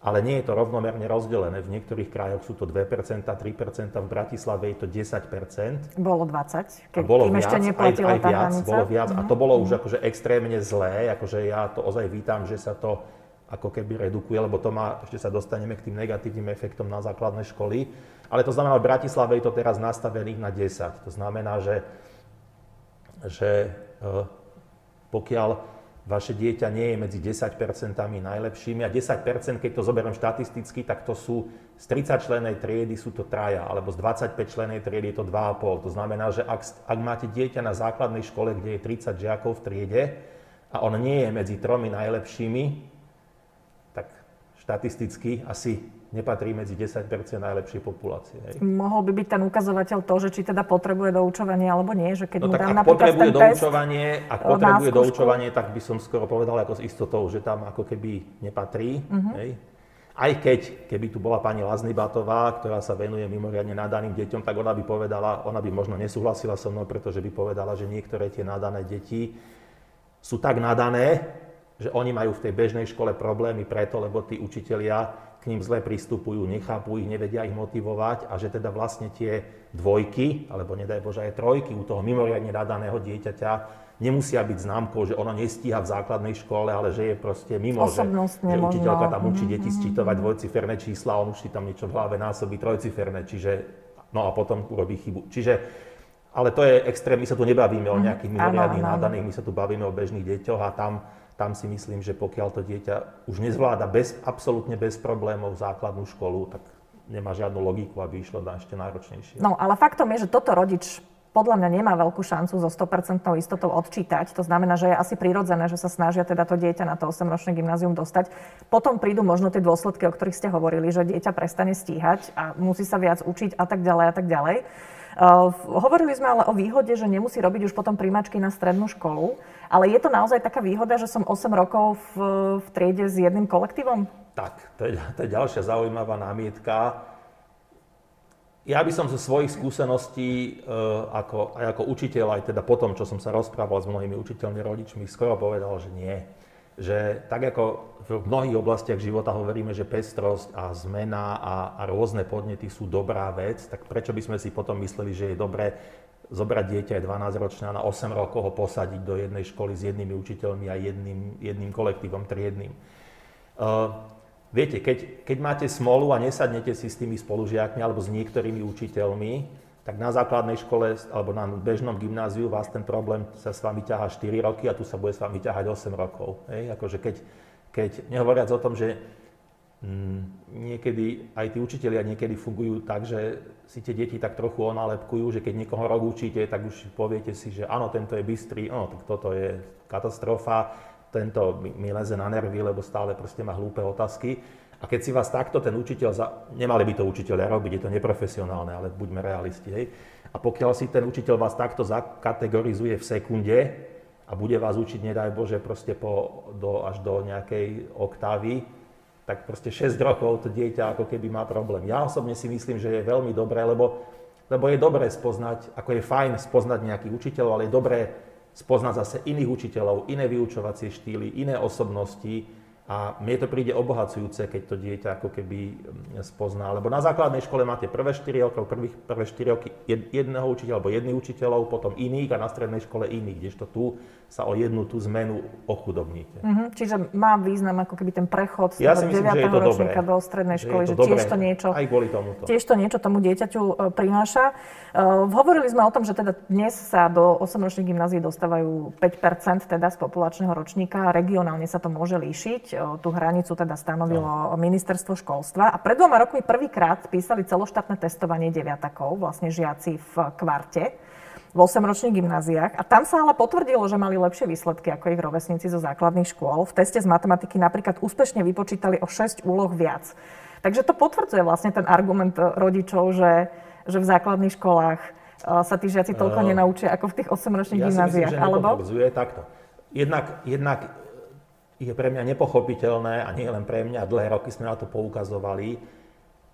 ale nie je to rovnomerne rozdelené. V niektorých krajoch sú to 2%, 3%, v Bratislave je to 10%. Bolo 20, keď bolo viac, ešte neplatila aj, aj viac, hranica. Bolo viac mm-hmm. a to bolo mm-hmm. už akože extrémne zlé, akože ja to ozaj vítam, že sa to ako keby redukuje, lebo to má, ešte sa dostaneme k tým negatívnym efektom na základnej školy. Ale to znamená, v Bratislave je to teraz nastavených na 10. To znamená, že, že eh, pokiaľ vaše dieťa nie je medzi 10% najlepšími a 10%, keď to zoberiem štatisticky, tak to sú z 30 členej triedy sú to traja, alebo z 25 členej triedy je to 2,5. To znamená, že ak, ak máte dieťa na základnej škole, kde je 30 žiakov v triede a on nie je medzi tromi najlepšími, tak štatisticky asi nepatrí medzi 10 najlepšej populácie. Hej. Mohol by byť ten ukazovateľ to, že či teda potrebuje doučovanie alebo nie, že keď no, mu dám ak potrebuje doučovanie, ak potrebuje doučovanie, tak by som skoro povedal ako s istotou, že tam ako keby nepatrí. Uh-huh. Hej. Aj keď, keby tu bola pani Laznibatová, ktorá sa venuje mimoriadne nadaným deťom, tak ona by povedala, ona by možno nesúhlasila so mnou, pretože by povedala, že niektoré tie nadané deti sú tak nadané, že oni majú v tej bežnej škole problémy preto, lebo tí učitelia k ním zle pristupujú, nechápu ich, nevedia ich motivovať a že teda vlastne tie dvojky, alebo nedaj Bože aj trojky u toho mimoriadne nadaného dieťaťa nemusia byť známkou, že ono nestíha v základnej škole, ale že je proste mimo, že, že učiteľka tam učí mhm, deti sčítovať mhm. dvojciferné čísla, on učí tam niečo v hlave násobí trojciferné, čiže no a potom urobí chybu. Čiže ale to je extrém, my sa tu nebavíme o nejakých mimoriadných nadaných, my sa tu bavíme o bežných deťoch a tam tam si myslím, že pokiaľ to dieťa už nezvláda bez, absolútne bez problémov základnú školu, tak nemá žiadnu logiku, aby išlo na ešte náročnejšie. No, ale faktom je, že toto rodič podľa mňa nemá veľkú šancu so 100% istotou odčítať. To znamená, že je asi prirodzené, že sa snažia teda to dieťa na to 8-ročné gymnázium dostať. Potom prídu možno tie dôsledky, o ktorých ste hovorili, že dieťa prestane stíhať a musí sa viac učiť a tak ďalej a tak ďalej. Uh, hovorili sme ale o výhode, že nemusí robiť už potom príjmačky na strednú školu. Ale je to naozaj taká výhoda, že som 8 rokov v, v triede s jedným kolektívom? Tak, to je, to je ďalšia zaujímavá námietka. Ja by som zo svojich skúseností e, ako, aj ako učiteľ, aj teda potom, čo som sa rozprával s mnohými učiteľmi, rodičmi, skoro povedal, že nie. Že tak ako v mnohých oblastiach života hovoríme, že pestrosť a zmena a, a rôzne podnety sú dobrá vec, tak prečo by sme si potom mysleli, že je dobré zobrať dieťa aj 12 ročné a na 8 rokov ho posadiť do jednej školy s jednými učiteľmi a jedným, jedným kolektívom triedným. Uh, viete, keď, keď máte smolu a nesadnete si s tými spolužiakmi alebo s niektorými učiteľmi, tak na základnej škole alebo na bežnom gymnáziu vás ten problém sa s vami ťaha 4 roky a tu sa bude s vami ťahať 8 rokov. Hej? Akože keď, keď, nehovoriac o tom, že mm, niekedy aj tí učiteľia niekedy fungujú tak, že si tie deti tak trochu onálepkujú, že keď niekoho rok učíte, tak už poviete si, že áno, tento je bystrý, no tak toto je katastrofa, tento mi leze na nervy, lebo stále proste má hlúpe otázky. A keď si vás takto ten učiteľ, za... nemali by to učiteľia robiť, je to neprofesionálne, ale buďme realisti, hej. A pokiaľ si ten učiteľ vás takto zakategorizuje v sekunde a bude vás učiť, nedaj Bože, proste po, do, až do nejakej oktávy, tak proste 6 rokov to dieťa ako keby má problém. Ja osobne si myslím, že je veľmi dobré, lebo, lebo je dobré spoznať, ako je fajn spoznať nejakých učiteľov, ale je dobré spoznať zase iných učiteľov, iné vyučovacie štýly, iné osobnosti, a mne to príde obohacujúce, keď to dieťa ako keby mm, spozná. Lebo na základnej škole máte prvé 4 roky, prvých, prvé 4 roky jedného učiteľa alebo jedných učiteľov, potom iných a na strednej škole iných, kdežto tu sa o jednu tú zmenu ochudobníte. Mm-hmm. Čiže má význam ako keby ten prechod z ja 9. ročníka do strednej školy, že, že tiež to niečo, aj kvôli tomuto. tiež to niečo tomu dieťaťu e, prináša. Uh, hovorili sme o tom, že teda dnes sa do 8-ročných gymnázií dostávajú 5% teda z populačného ročníka. Regionálne sa to môže líšiť. Tú hranicu teda stanovilo no. ministerstvo školstva. A pred dvoma rokmi prvýkrát písali celoštátne testovanie deviatakov, vlastne žiaci v kvarte v 8-ročných gymnáziách a tam sa ale potvrdilo, že mali lepšie výsledky ako ich rovesníci zo základných škôl. V teste z matematiky napríklad úspešne vypočítali o 6 úloh viac. Takže to potvrdzuje vlastne ten argument rodičov, že, že v základných školách e, sa tí žiaci toľko nenaučia ako v tých 8-ročných ja gymnáziách. Si myslím, že alebo? takto. Jednak, jednak je pre mňa nepochopiteľné, a nie len pre mňa, dlhé roky sme na to poukazovali,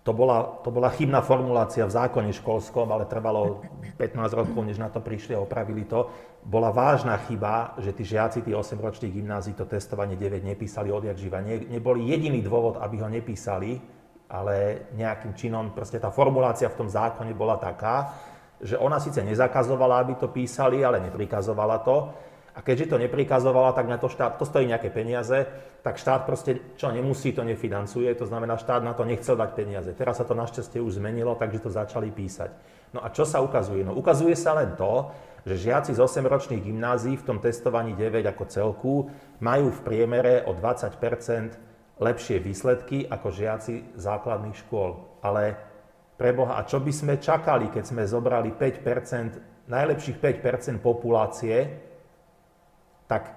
to bola, to bola chybná formulácia v zákone školskom, ale trvalo 15 rokov, než na to prišli a opravili to. Bola vážna chyba, že tí žiaci, tí 8-ročných gymnázií to testovanie 9 nepísali odjak živa. Nie, neboli jediný dôvod, aby ho nepísali, ale nejakým činom, proste tá formulácia v tom zákone bola taká, že ona síce nezakazovala, aby to písali, ale neprikazovala to. A keďže to neprikazovala, tak na to štát, to stojí nejaké peniaze, tak štát proste, čo nemusí, to nefinancuje, to znamená, štát na to nechcel dať peniaze. Teraz sa to našťastie už zmenilo, takže to začali písať. No a čo sa ukazuje? No ukazuje sa len to, že žiaci z 8-ročných gymnázií v tom testovaní 9 ako celku majú v priemere o 20% lepšie výsledky ako žiaci základných škôl. Ale preboha, a čo by sme čakali, keď sme zobrali 5% najlepších 5% populácie, tak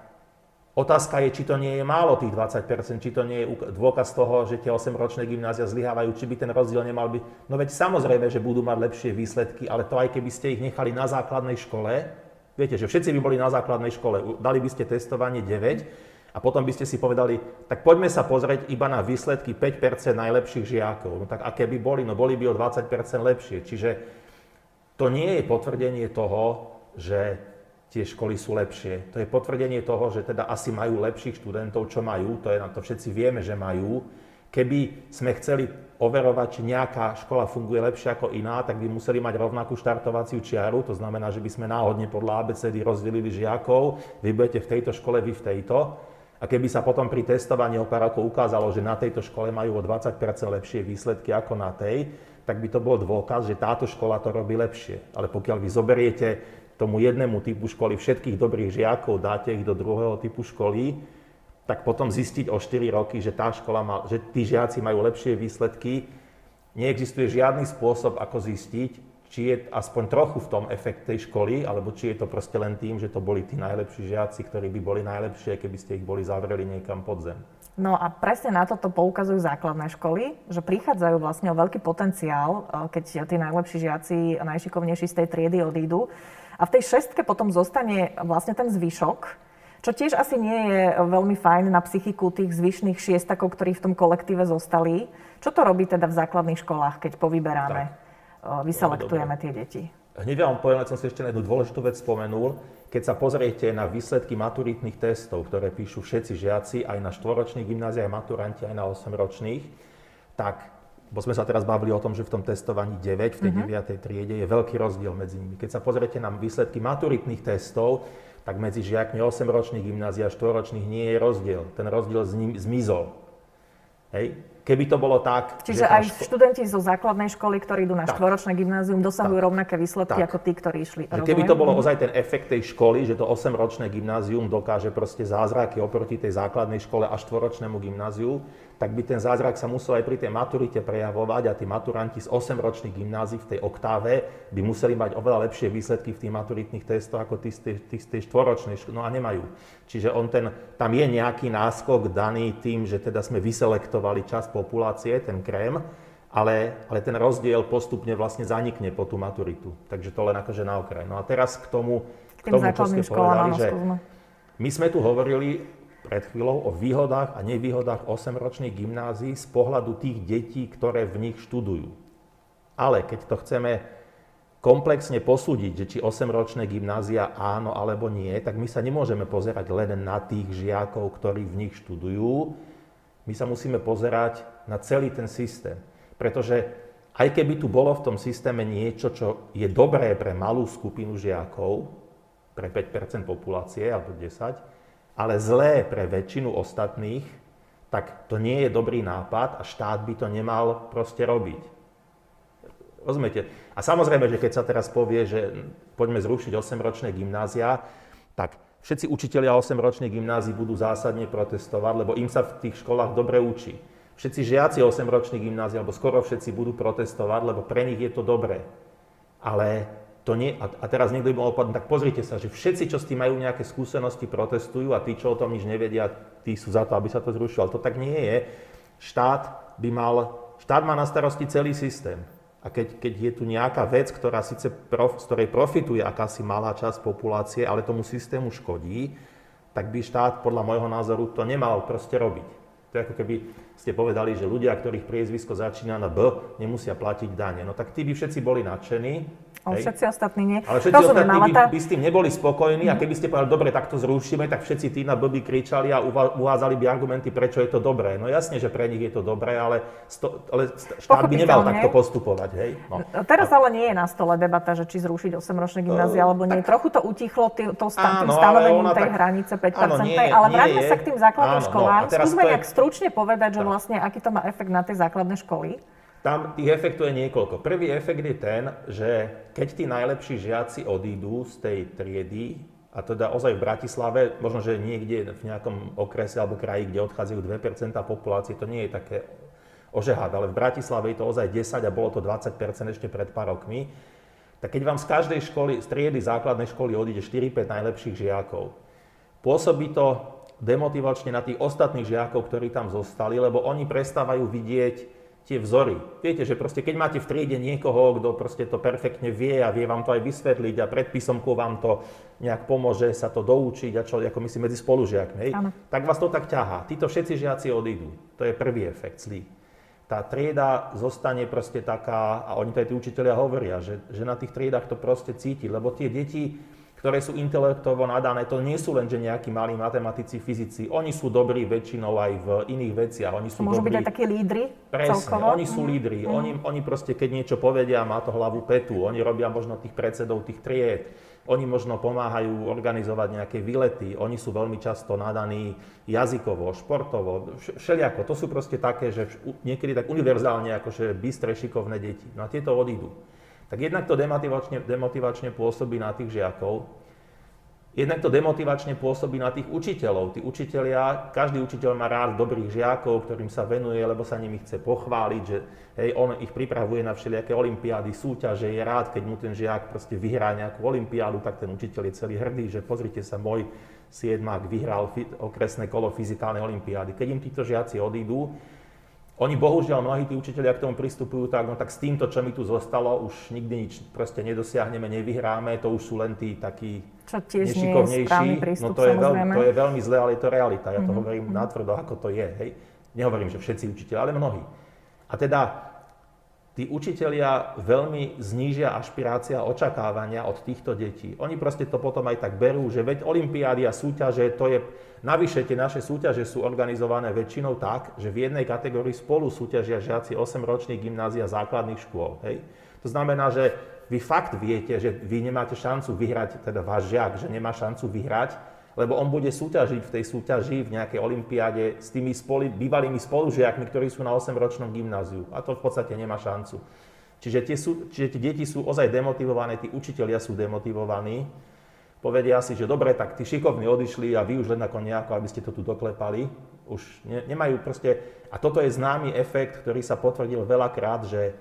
otázka je, či to nie je málo tých 20%, či to nie je dôkaz toho, že tie 8-ročné gymnázia zlyhávajú, či by ten rozdiel nemal byť. No veď samozrejme, že budú mať lepšie výsledky, ale to aj keby ste ich nechali na základnej škole, viete, že všetci by boli na základnej škole, dali by ste testovanie 9 a potom by ste si povedali, tak poďme sa pozrieť iba na výsledky 5% najlepších žiakov. No tak aké by boli? No boli by o 20% lepšie. Čiže to nie je potvrdenie toho, že tie školy sú lepšie. To je potvrdenie toho, že teda asi majú lepších študentov, čo majú, to je na to všetci vieme, že majú. Keby sme chceli overovať, či nejaká škola funguje lepšie ako iná, tak by museli mať rovnakú štartovaciu čiaru, to znamená, že by sme náhodne podľa ABCD rozdelili žiakov, vy budete v tejto škole, vy v tejto. A keby sa potom pri testovaní o pár rokov ukázalo, že na tejto škole majú o 20% lepšie výsledky ako na tej, tak by to bol dôkaz, že táto škola to robí lepšie. Ale pokiaľ vy zoberiete tomu jednému typu školy všetkých dobrých žiakov, dáte ich do druhého typu školy, tak potom zistiť o 4 roky, že tá škola má, že tí žiaci majú lepšie výsledky, neexistuje žiadny spôsob, ako zistiť, či je aspoň trochu v tom efekt tej školy, alebo či je to proste len tým, že to boli tí najlepší žiaci, ktorí by boli najlepšie, keby ste ich boli zavreli niekam pod zem. No a presne na toto poukazujú základné školy, že prichádzajú vlastne o veľký potenciál, eh, keď tí najlepší žiaci najšikovnejší z tej triedy odídu. A v tej šestke potom zostane vlastne ten zvyšok, čo tiež asi nie je veľmi fajn na psychiku tých zvyšných šiestakov, ktorí v tom kolektíve zostali. Čo to robí teda v základných školách, keď povyberáme, tak. Vyselektujeme tie deti? Hneď vám poviem, som si ešte jednu dôležitú vec spomenul. Keď sa pozriete na výsledky maturitných testov, ktoré píšu všetci žiaci, aj na štvoročných gymnáziách, maturanti, aj na 8-ročných, tak bo sme sa teraz bavili o tom, že v tom testovaní 9, v tej mm-hmm. 9. triede je veľký rozdiel medzi nimi. Keď sa pozriete na výsledky maturitných testov, tak medzi žiakmi 8-ročných gymnázia a 4-ročných nie je rozdiel. Ten rozdiel zmizol. Hej. Keby to bolo tak... Čiže aj ško- študenti zo základnej školy, ktorí idú na štvoročné gymnázium, dosahujú tak. rovnaké výsledky tak. ako tí, ktorí išli. Že keby to bolo ozaj ten efekt tej školy, že to 8-ročné gymnázium dokáže proste zázraky oproti tej základnej škole a štvoročnému gymnáziu, tak by ten zázrak sa musel aj pri tej maturite prejavovať a tí maturanti z 8-ročných gymnázií v tej oktáve by museli mať oveľa lepšie výsledky v tých maturitných testoch ako tí z tej, štvoročnej školy. No a nemajú. Čiže on ten, tam je nejaký náskok daný tým, že teda sme vyselektovali čas populácie, ten krém, ale, ale ten rozdiel postupne vlastne zanikne po tú maturitu. Takže to len akože na okraj. No a teraz k tomu, k tomu čo ste povedali, že my sme tu hovorili pred chvíľou o výhodách a nevýhodách 8-ročných gymnázií z pohľadu tých detí, ktoré v nich študujú. Ale keď to chceme komplexne posúdiť, že či 8-ročné gymnázia áno alebo nie, tak my sa nemôžeme pozerať len na tých žiakov, ktorí v nich študujú. My sa musíme pozerať na celý ten systém. Pretože aj keby tu bolo v tom systéme niečo, čo je dobré pre malú skupinu žiakov, pre 5% populácie alebo 10, ale zlé pre väčšinu ostatných, tak to nie je dobrý nápad a štát by to nemal proste robiť. Rozumiete? A samozrejme, že keď sa teraz povie, že poďme zrušiť 8-ročné gymnázia, tak všetci učitelia 8-ročných gymnázií budú zásadne protestovať, lebo im sa v tých školách dobre učí. Všetci žiaci 8-ročných gymnázií, alebo skoro všetci budú protestovať, lebo pre nich je to dobré. Ale to nie, a teraz niekto by mohol povedať, tak pozrite sa, že všetci, čo s tým majú nejaké skúsenosti, protestujú a tí, čo o tom nič nevedia, tí sú za to, aby sa to zrušilo. Ale to tak nie je. Štát by mal, štát má na starosti celý systém. A keď, keď je tu nejaká vec, ktorá síce prof, z ktorej profituje akási malá časť populácie, ale tomu systému škodí, tak by štát podľa môjho názoru to nemal proste robiť. To je ako keby ste povedali, že ľudia, ktorých priezvisko začína na B, nemusia platiť dane. No tak tí by všetci boli nadšení, ale hej. všetci ostatní nie. Ale všetci Rozumiem, ostatní by, tá... by s tým neboli spokojní a keby ste povedali, dobre, tak to zrušíme, tak všetci tí na blbí kričali a uvádzali by argumenty, prečo je to dobré. No jasne, že pre nich je to dobré, ale, sto, ale štát by nemal takto postupovať. Hej? No. Teraz ale nie je na stole debata, že či zrušiť 8-ročné gymnázia, alebo nie. Tak... Trochu to utichlo tý, to, tým stanovením tej tak... hranice 5%, áno, nie, ale vráťme sa k tým základným áno, školám. No, Skúsme nejak je... stručne povedať, že vlastne aký to má efekt na tie základné školy. Tam tých efektov je niekoľko. Prvý efekt je ten, že keď tí najlepší žiaci odídu z tej triedy, a teda ozaj v Bratislave, možno, že niekde v nejakom okrese alebo kraji, kde odchádzajú 2% populácie, to nie je také ožehát, ale v Bratislave je to ozaj 10 a bolo to 20% ešte pred pár rokmi, tak keď vám z každej školy, z triedy základnej školy odíde 4-5 najlepších žiakov, pôsobí to demotivačne na tých ostatných žiakov, ktorí tam zostali, lebo oni prestávajú vidieť tie vzory. Viete, že proste keď máte v triede niekoho, kto proste to perfektne vie a vie vám to aj vysvetliť a predpísomkou vám to nejak pomôže sa to doučiť a čo, ako myslím, medzi spolužiakmi, hej, tak vás to tak ťahá. Títo všetci žiaci odídu. To je prvý efekt zlý. Tá trieda zostane proste taká, a oni to aj tí učiteľia hovoria, že, že na tých triedách to proste cíti, lebo tie deti, ktoré sú intelektovo nadané, to nie sú len, že nejakí malí matematici, fyzici. Oni sú dobrí väčšinou aj v iných veciach. Oni sú Môžu dobrí. byť aj takí lídry Presne, celkovo? oni sú lídry. Mm. Oni, oni proste, keď niečo povedia, má to hlavu petu. Oni robia možno tých predsedov tých tried. Oni možno pomáhajú organizovať nejaké výlety. Oni sú veľmi často nadaní jazykovo, športovo, všeliako. To sú proste také, že niekedy tak univerzálne, akože bystré, šikovné deti. No a tieto odídu tak jednak to demotivačne, demotivačne pôsobí na tých žiakov, jednak to demotivačne pôsobí na tých učiteľov. Tí učiteľia, každý učiteľ má rád dobrých žiakov, ktorým sa venuje, lebo sa nimi chce pochváliť, že hej, on ich pripravuje na všelijaké olimpiády, súťaže, je rád, keď mu ten žiak proste vyhrá nejakú olimpiádu, tak ten učiteľ je celý hrdý, že pozrite sa, môj siedmák vyhral okresné kolo fyzikálnej olimpiády. Keď im títo žiaci odídu, oni bohužiaľ, mnohí tí učiteľia k tomu pristupujú tak, no tak s týmto, čo mi tu zostalo, už nikdy nič proste nedosiahneme, nevyhráme, to už sú len tí takí čo tiež nešikovnejší. prístup, no to je, veľmi, to je veľmi zlé, ale je to realita. Ja to mm-hmm. hovorím natvrdo, ako to je. Hej. Nehovorím, že všetci učiteľi, ale mnohí. A teda tí učitelia veľmi znížia ašpirácia a očakávania od týchto detí. Oni proste to potom aj tak berú, že veď olimpiády a súťaže, to je, navyše tie naše súťaže sú organizované väčšinou tak, že v jednej kategórii spolu súťažia žiaci 8-ročných gymnázia základných škôl. Hej? To znamená, že vy fakt viete, že vy nemáte šancu vyhrať, teda váš žiak, že nemá šancu vyhrať, lebo on bude súťažiť v tej súťaži v nejakej olimpiáde s tými spoli, bývalými spolužiakmi, ktorí sú na 8-ročnom gymnáziu. A to v podstate nemá šancu. Čiže tie, sú, čiže tie deti sú ozaj demotivované, tí učitelia sú demotivovaní. Povedia si, že dobre, tak tí šikovní odišli a vy už len ako nejako, aby ste to tu doklepali. Už ne, nemajú proste... A toto je známy efekt, ktorý sa potvrdil veľakrát, že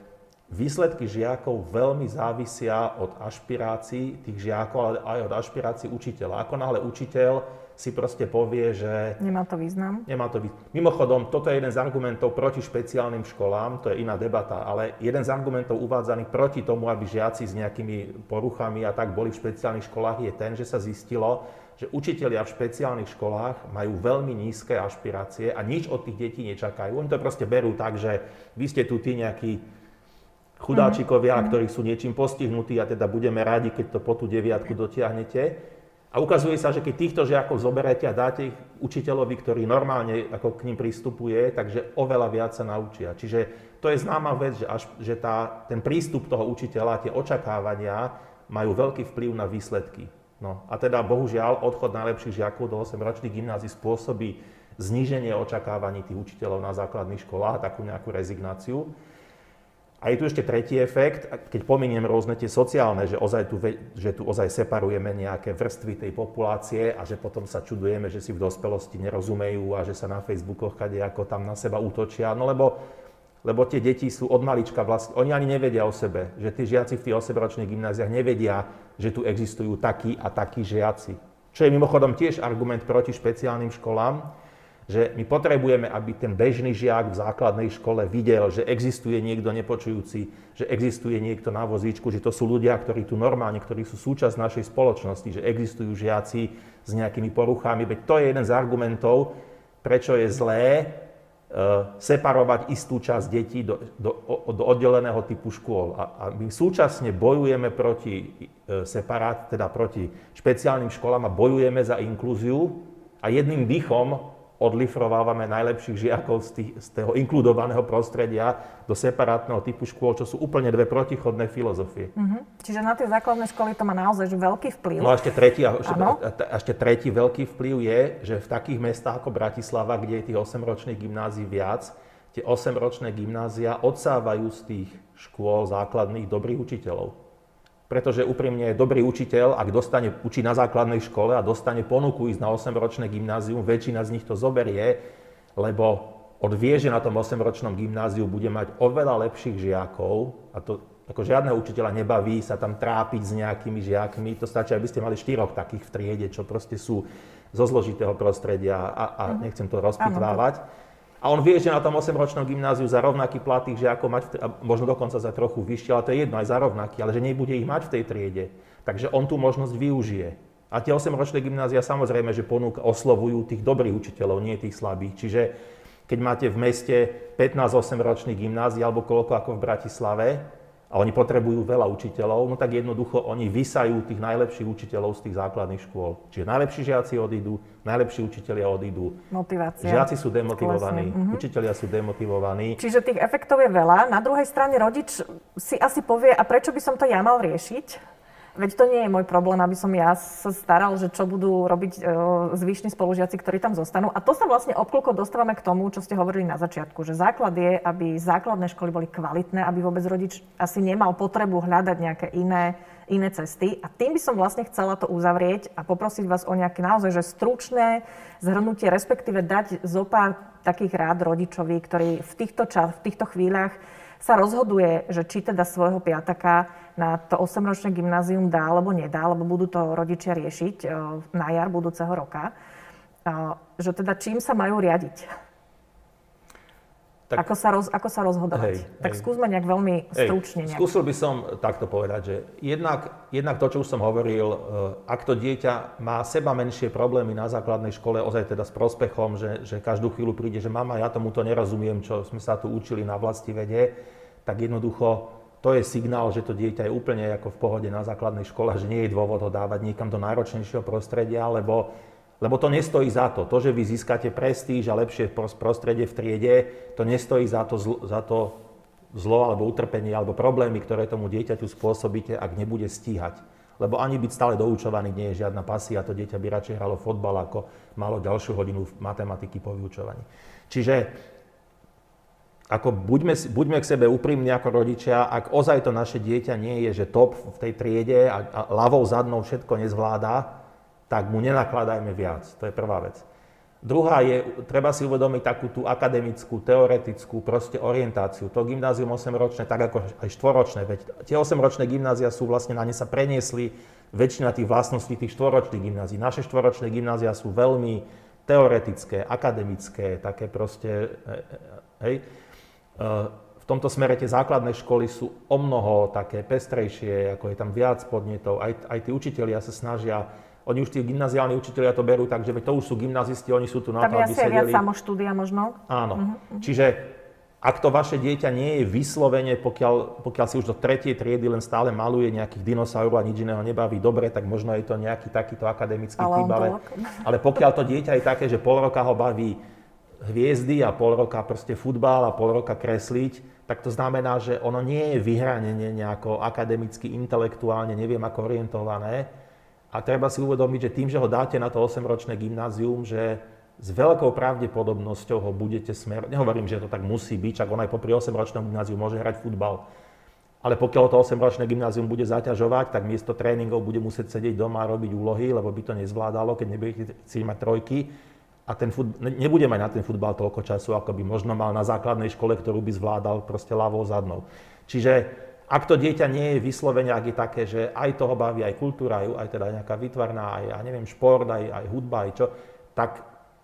Výsledky žiakov veľmi závisia od ašpirácií tých žiakov, ale aj od ašpirácií učiteľa. Ako náhle učiteľ si proste povie, že... Nemá to význam. Nemá to význam. Mimochodom, toto je jeden z argumentov proti špeciálnym školám, to je iná debata, ale jeden z argumentov uvádzaných proti tomu, aby žiaci s nejakými poruchami a tak boli v špeciálnych školách, je ten, že sa zistilo, že učitelia v špeciálnych školách majú veľmi nízke ašpirácie a nič od tých detí nečakajú. Oni to proste berú tak, že vy ste tu tí nejakí chudáčikovia, mm-hmm. ktorí sú niečím postihnutí a teda budeme radi, keď to po tú deviatku dotiahnete. A ukazuje sa, že keď týchto žiakov zoberete a dáte ich učiteľovi, ktorý normálne ako k ním pristupuje, takže oveľa viac sa naučia. Čiže to je známa vec, že, až, že tá, ten prístup toho učiteľa, tie očakávania majú veľký vplyv na výsledky. No a teda bohužiaľ odchod najlepších žiakov do 8-ročných gymnázií spôsobí zníženie očakávaní tých učiteľov na základných školách, takú nejakú rezignáciu. A je tu ešte tretí efekt, keď pominiem rôzne tie sociálne, že, ozaj tu, že tu ozaj separujeme nejaké vrstvy tej populácie a že potom sa čudujeme, že si v dospelosti nerozumejú a že sa na Facebookoch kade ako tam na seba útočia. No lebo, lebo tie deti sú od malička vlastne, oni ani nevedia o sebe, že tí žiaci v tých 8-ročných gymnáziách nevedia, že tu existujú takí a takí žiaci. Čo je mimochodom tiež argument proti špeciálnym školám, že my potrebujeme, aby ten bežný žiak v základnej škole videl, že existuje niekto nepočujúci, že existuje niekto na vozíčku, že to sú ľudia, ktorí tu normálne, ktorí sú súčasť našej spoločnosti, že existujú žiaci s nejakými poruchami. Veď to je jeden z argumentov, prečo je zlé e, separovať istú časť detí do, do, do oddeleného typu škôl. A, a my súčasne bojujeme proti e, separát, teda proti špeciálnym školám a bojujeme za inklúziu a jedným dýchom odlifrovávame najlepších žiakov z, tých, z toho inkludovaného prostredia do separátneho typu škôl, čo sú úplne dve protichodné filozofie. Mm-hmm. Čiže na tie základné školy to má naozaj veľký vplyv. No a ešte tretí, a a ešte tretí veľký vplyv je, že v takých mestách ako Bratislava, kde je tých 8-ročných gymnázií viac, tie 8-ročné gymnázia odsávajú z tých škôl základných dobrých učiteľov. Pretože úprimne dobrý učiteľ, ak dostane učiť na základnej škole a dostane ponuku ísť na 8-ročné gymnázium, väčšina z nich to zoberie, lebo on vie, že na tom 8-ročnom gymnáziu bude mať oveľa lepších žiakov a to ako žiadneho učiteľa nebaví sa tam trápiť s nejakými žiakmi. To stačí, aby ste mali štyroch takých v triede, čo proste sú zo zložitého prostredia a, a mhm. nechcem to rozpitvávať. A on vie, že na tom 8-ročnom gymnáziu za rovnaký plat tých žiakov mať, možno dokonca za trochu vyššie, ale to je jedno, aj za rovnaký, ale že nebude ich mať v tej triede. Takže on tú možnosť využije. A tie 8-ročné gymnázia samozrejme, že ponúk oslovujú tých dobrých učiteľov, nie tých slabých. Čiže keď máte v meste 15 8-ročných gymnázií alebo koľko ako v Bratislave, a oni potrebujú veľa učiteľov, no tak jednoducho oni vysajú tých najlepších učiteľov z tých základných škôl. Čiže najlepší žiaci odídu, najlepší učiteľia odídu. Motivácia. Žiaci sú demotivovaní, uh-huh. učiteľia sú demotivovaní. Čiže tých efektov je veľa. Na druhej strane rodič si asi povie, a prečo by som to ja mal riešiť? Veď to nie je môj problém, aby som ja sa staral, že čo budú robiť e, zvyšní spolužiaci, ktorí tam zostanú. A to sa vlastne obkloko dostávame k tomu, čo ste hovorili na začiatku, že základ je, aby základné školy boli kvalitné, aby vôbec rodič asi nemal potrebu hľadať nejaké iné, iné cesty. A tým by som vlastne chcela to uzavrieť a poprosiť vás o nejaké naozaj že stručné zhrnutie, respektíve dať zo pár takých rád rodičovi, ktorý v týchto, čas, v týchto chvíľach sa rozhoduje, že či teda svojho piataka na to 8-ročné gymnázium dá alebo nedá, lebo budú to rodičia riešiť e, na jar budúceho roka, e, že teda čím sa majú riadiť. Tak, ako, sa roz, ako sa rozhodovať? Hej, tak hej. skúsme nejak veľmi stručne. Nejak. Skúsil by som takto povedať, že jednak, jednak to, čo už som hovoril, e, ak to dieťa má seba menšie problémy na základnej škole, ozaj teda s prospechom, že, že každú chvíľu príde, že mama, ja tomuto nerozumiem, čo sme sa tu učili na vlasti vede, tak jednoducho to je signál, že to dieťa je úplne ako v pohode na základnej škole, že nie je dôvod ho dávať niekam do náročnejšieho prostredia, lebo, lebo to nestojí za to. To, že vy získate prestíž a lepšie prostredie v triede, to nestojí za to, za to zlo alebo utrpenie alebo problémy, ktoré tomu dieťaťu spôsobíte, ak nebude stíhať. Lebo ani byť stále doučovaný nie je žiadna pasia, to dieťa by radšej hralo fotbal, ako malo ďalšiu hodinu matematiky po vyučovaní. Čiže ako buďme, buďme k sebe úprimní ako rodičia, ak ozaj to naše dieťa nie je, že top v tej triede a, a ľavou zadnou všetko nezvláda, tak mu nenakladajme viac. To je prvá vec. Druhá je, treba si uvedomiť takú tú akademickú, teoretickú proste orientáciu. To gymnázium 8-ročné, tak ako aj 4-ročné, veď tie 8-ročné gymnázia sú vlastne, na ne sa preniesli väčšina tých vlastností tých 4-ročných gymnázií. Naše 4-ročné gymnázia sú veľmi teoretické, akademické, také proste, e, e, hej. V tomto smere tie základné školy sú o mnoho také pestrejšie, ako je tam viac podnetov, aj, aj tí učitelia sa snažia oni už tí gymnaziálni učiteľia to berú tak, že to už sú gymnazisti, oni sú tu na to, aby sedeli. Tam je viac samoštúdia možno? Áno. Uh-huh. Čiže ak to vaše dieťa nie je vyslovene, pokiaľ, pokiaľ si už do tretej triedy len stále maluje nejakých dinosaurov a nič iného nebaví dobre, tak možno je to nejaký takýto akademický ale typ. Ale, ale pokiaľ to dieťa je také, že pol roka ho baví hviezdy a pol roka proste futbal a pol roka kresliť, tak to znamená, že ono nie je vyhranenie nejako akademicky, intelektuálne, neviem ako orientované, a treba si uvedomiť, že tým, že ho dáte na to 8-ročné gymnázium, že s veľkou pravdepodobnosťou ho budete smer... Nehovorím, že to tak musí byť, čak on aj popri 8-ročnom gymnáziu môže hrať futbal. Ale pokiaľ to 8-ročné gymnázium bude zaťažovať, tak miesto tréningov bude musieť sedieť doma a robiť úlohy, lebo by to nezvládalo, keď nebudete chcieť mať trojky. A ten fut... nebude mať na ten futbal toľko času, ako by možno mal na základnej škole, ktorú by zvládal proste ľavou zadnou. Čiže ak to dieťa nie je vyslovene, ak je také, že aj toho baví aj kultúra, aj, aj teda nejaká vytvarná, aj, ja neviem, šport, aj, aj hudba, aj čo, tak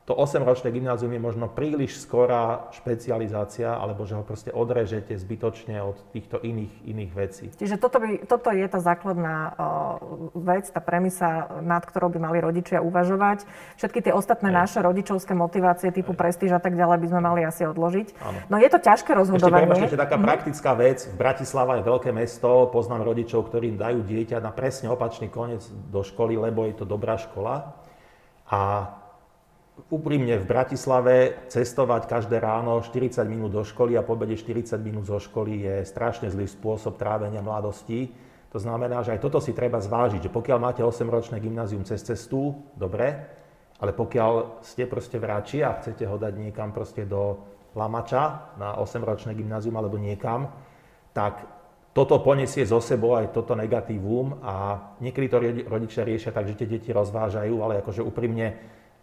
to 8-ročné gymnázium je možno príliš skorá špecializácia, alebo že ho proste odrežete zbytočne od týchto iných, iných vecí. Čiže toto, by, toto je tá základná uh, vec, tá premisa, nad ktorou by mali rodičia uvažovať. Všetky tie ostatné Aj. naše rodičovské motivácie typu Aj. prestíž a tak ďalej by sme mali asi odložiť. Ano. No je to ťažké rozhodovanie. Ešte, ešte taká mm. praktická vec. V Bratislava je veľké mesto, poznám rodičov, ktorí dajú dieťa na presne opačný koniec do školy, lebo je to dobrá škola. A úprimne v Bratislave cestovať každé ráno 40 minút do školy a po 40 minút zo školy je strašne zlý spôsob trávenia mladosti. To znamená, že aj toto si treba zvážiť, že pokiaľ máte 8-ročné gymnázium cez cestu, dobre, ale pokiaľ ste proste vrači a chcete ho dať niekam proste do Lamača na 8-ročné gymnázium alebo niekam, tak toto poniesie zo sebou aj toto negatívum a niekedy to rodičia riešia tak, že tie deti rozvážajú, ale akože úprimne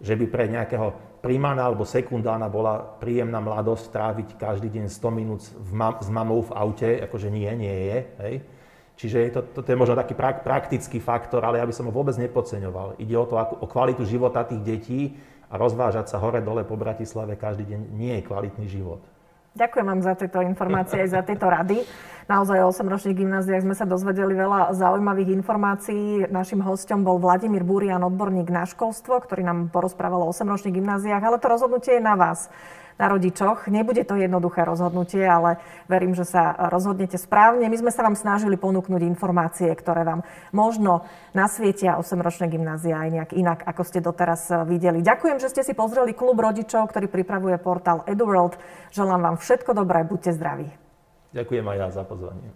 že by pre nejakého primána alebo sekundána bola príjemná mladosť tráviť každý deň 100 minút s mamou v aute, akože nie, nie je. Hej. Čiže je to, to, to je možno taký pra, praktický faktor, ale ja by som ho vôbec nepodceňoval. Ide o to, ako, o kvalitu života tých detí a rozvážať sa hore-dole po Bratislave každý deň nie je kvalitný život. Ďakujem vám za tieto informácie aj za tieto rady. Naozaj o 8-ročných gymnáziách sme sa dozvedeli veľa zaujímavých informácií. Našim hostom bol Vladimír Búrian, odborník na školstvo, ktorý nám porozprával o 8-ročných gymnáziách, ale to rozhodnutie je na vás na rodičoch. Nebude to jednoduché rozhodnutie, ale verím, že sa rozhodnete správne. My sme sa vám snažili ponúknuť informácie, ktoré vám možno nasvietia 8-ročné gymnázia aj nejak inak, ako ste doteraz videli. Ďakujem, že ste si pozreli klub rodičov, ktorý pripravuje portál EduWorld. Želám vám všetko dobré, buďte zdraví. Ďakujem aj ja za pozvanie.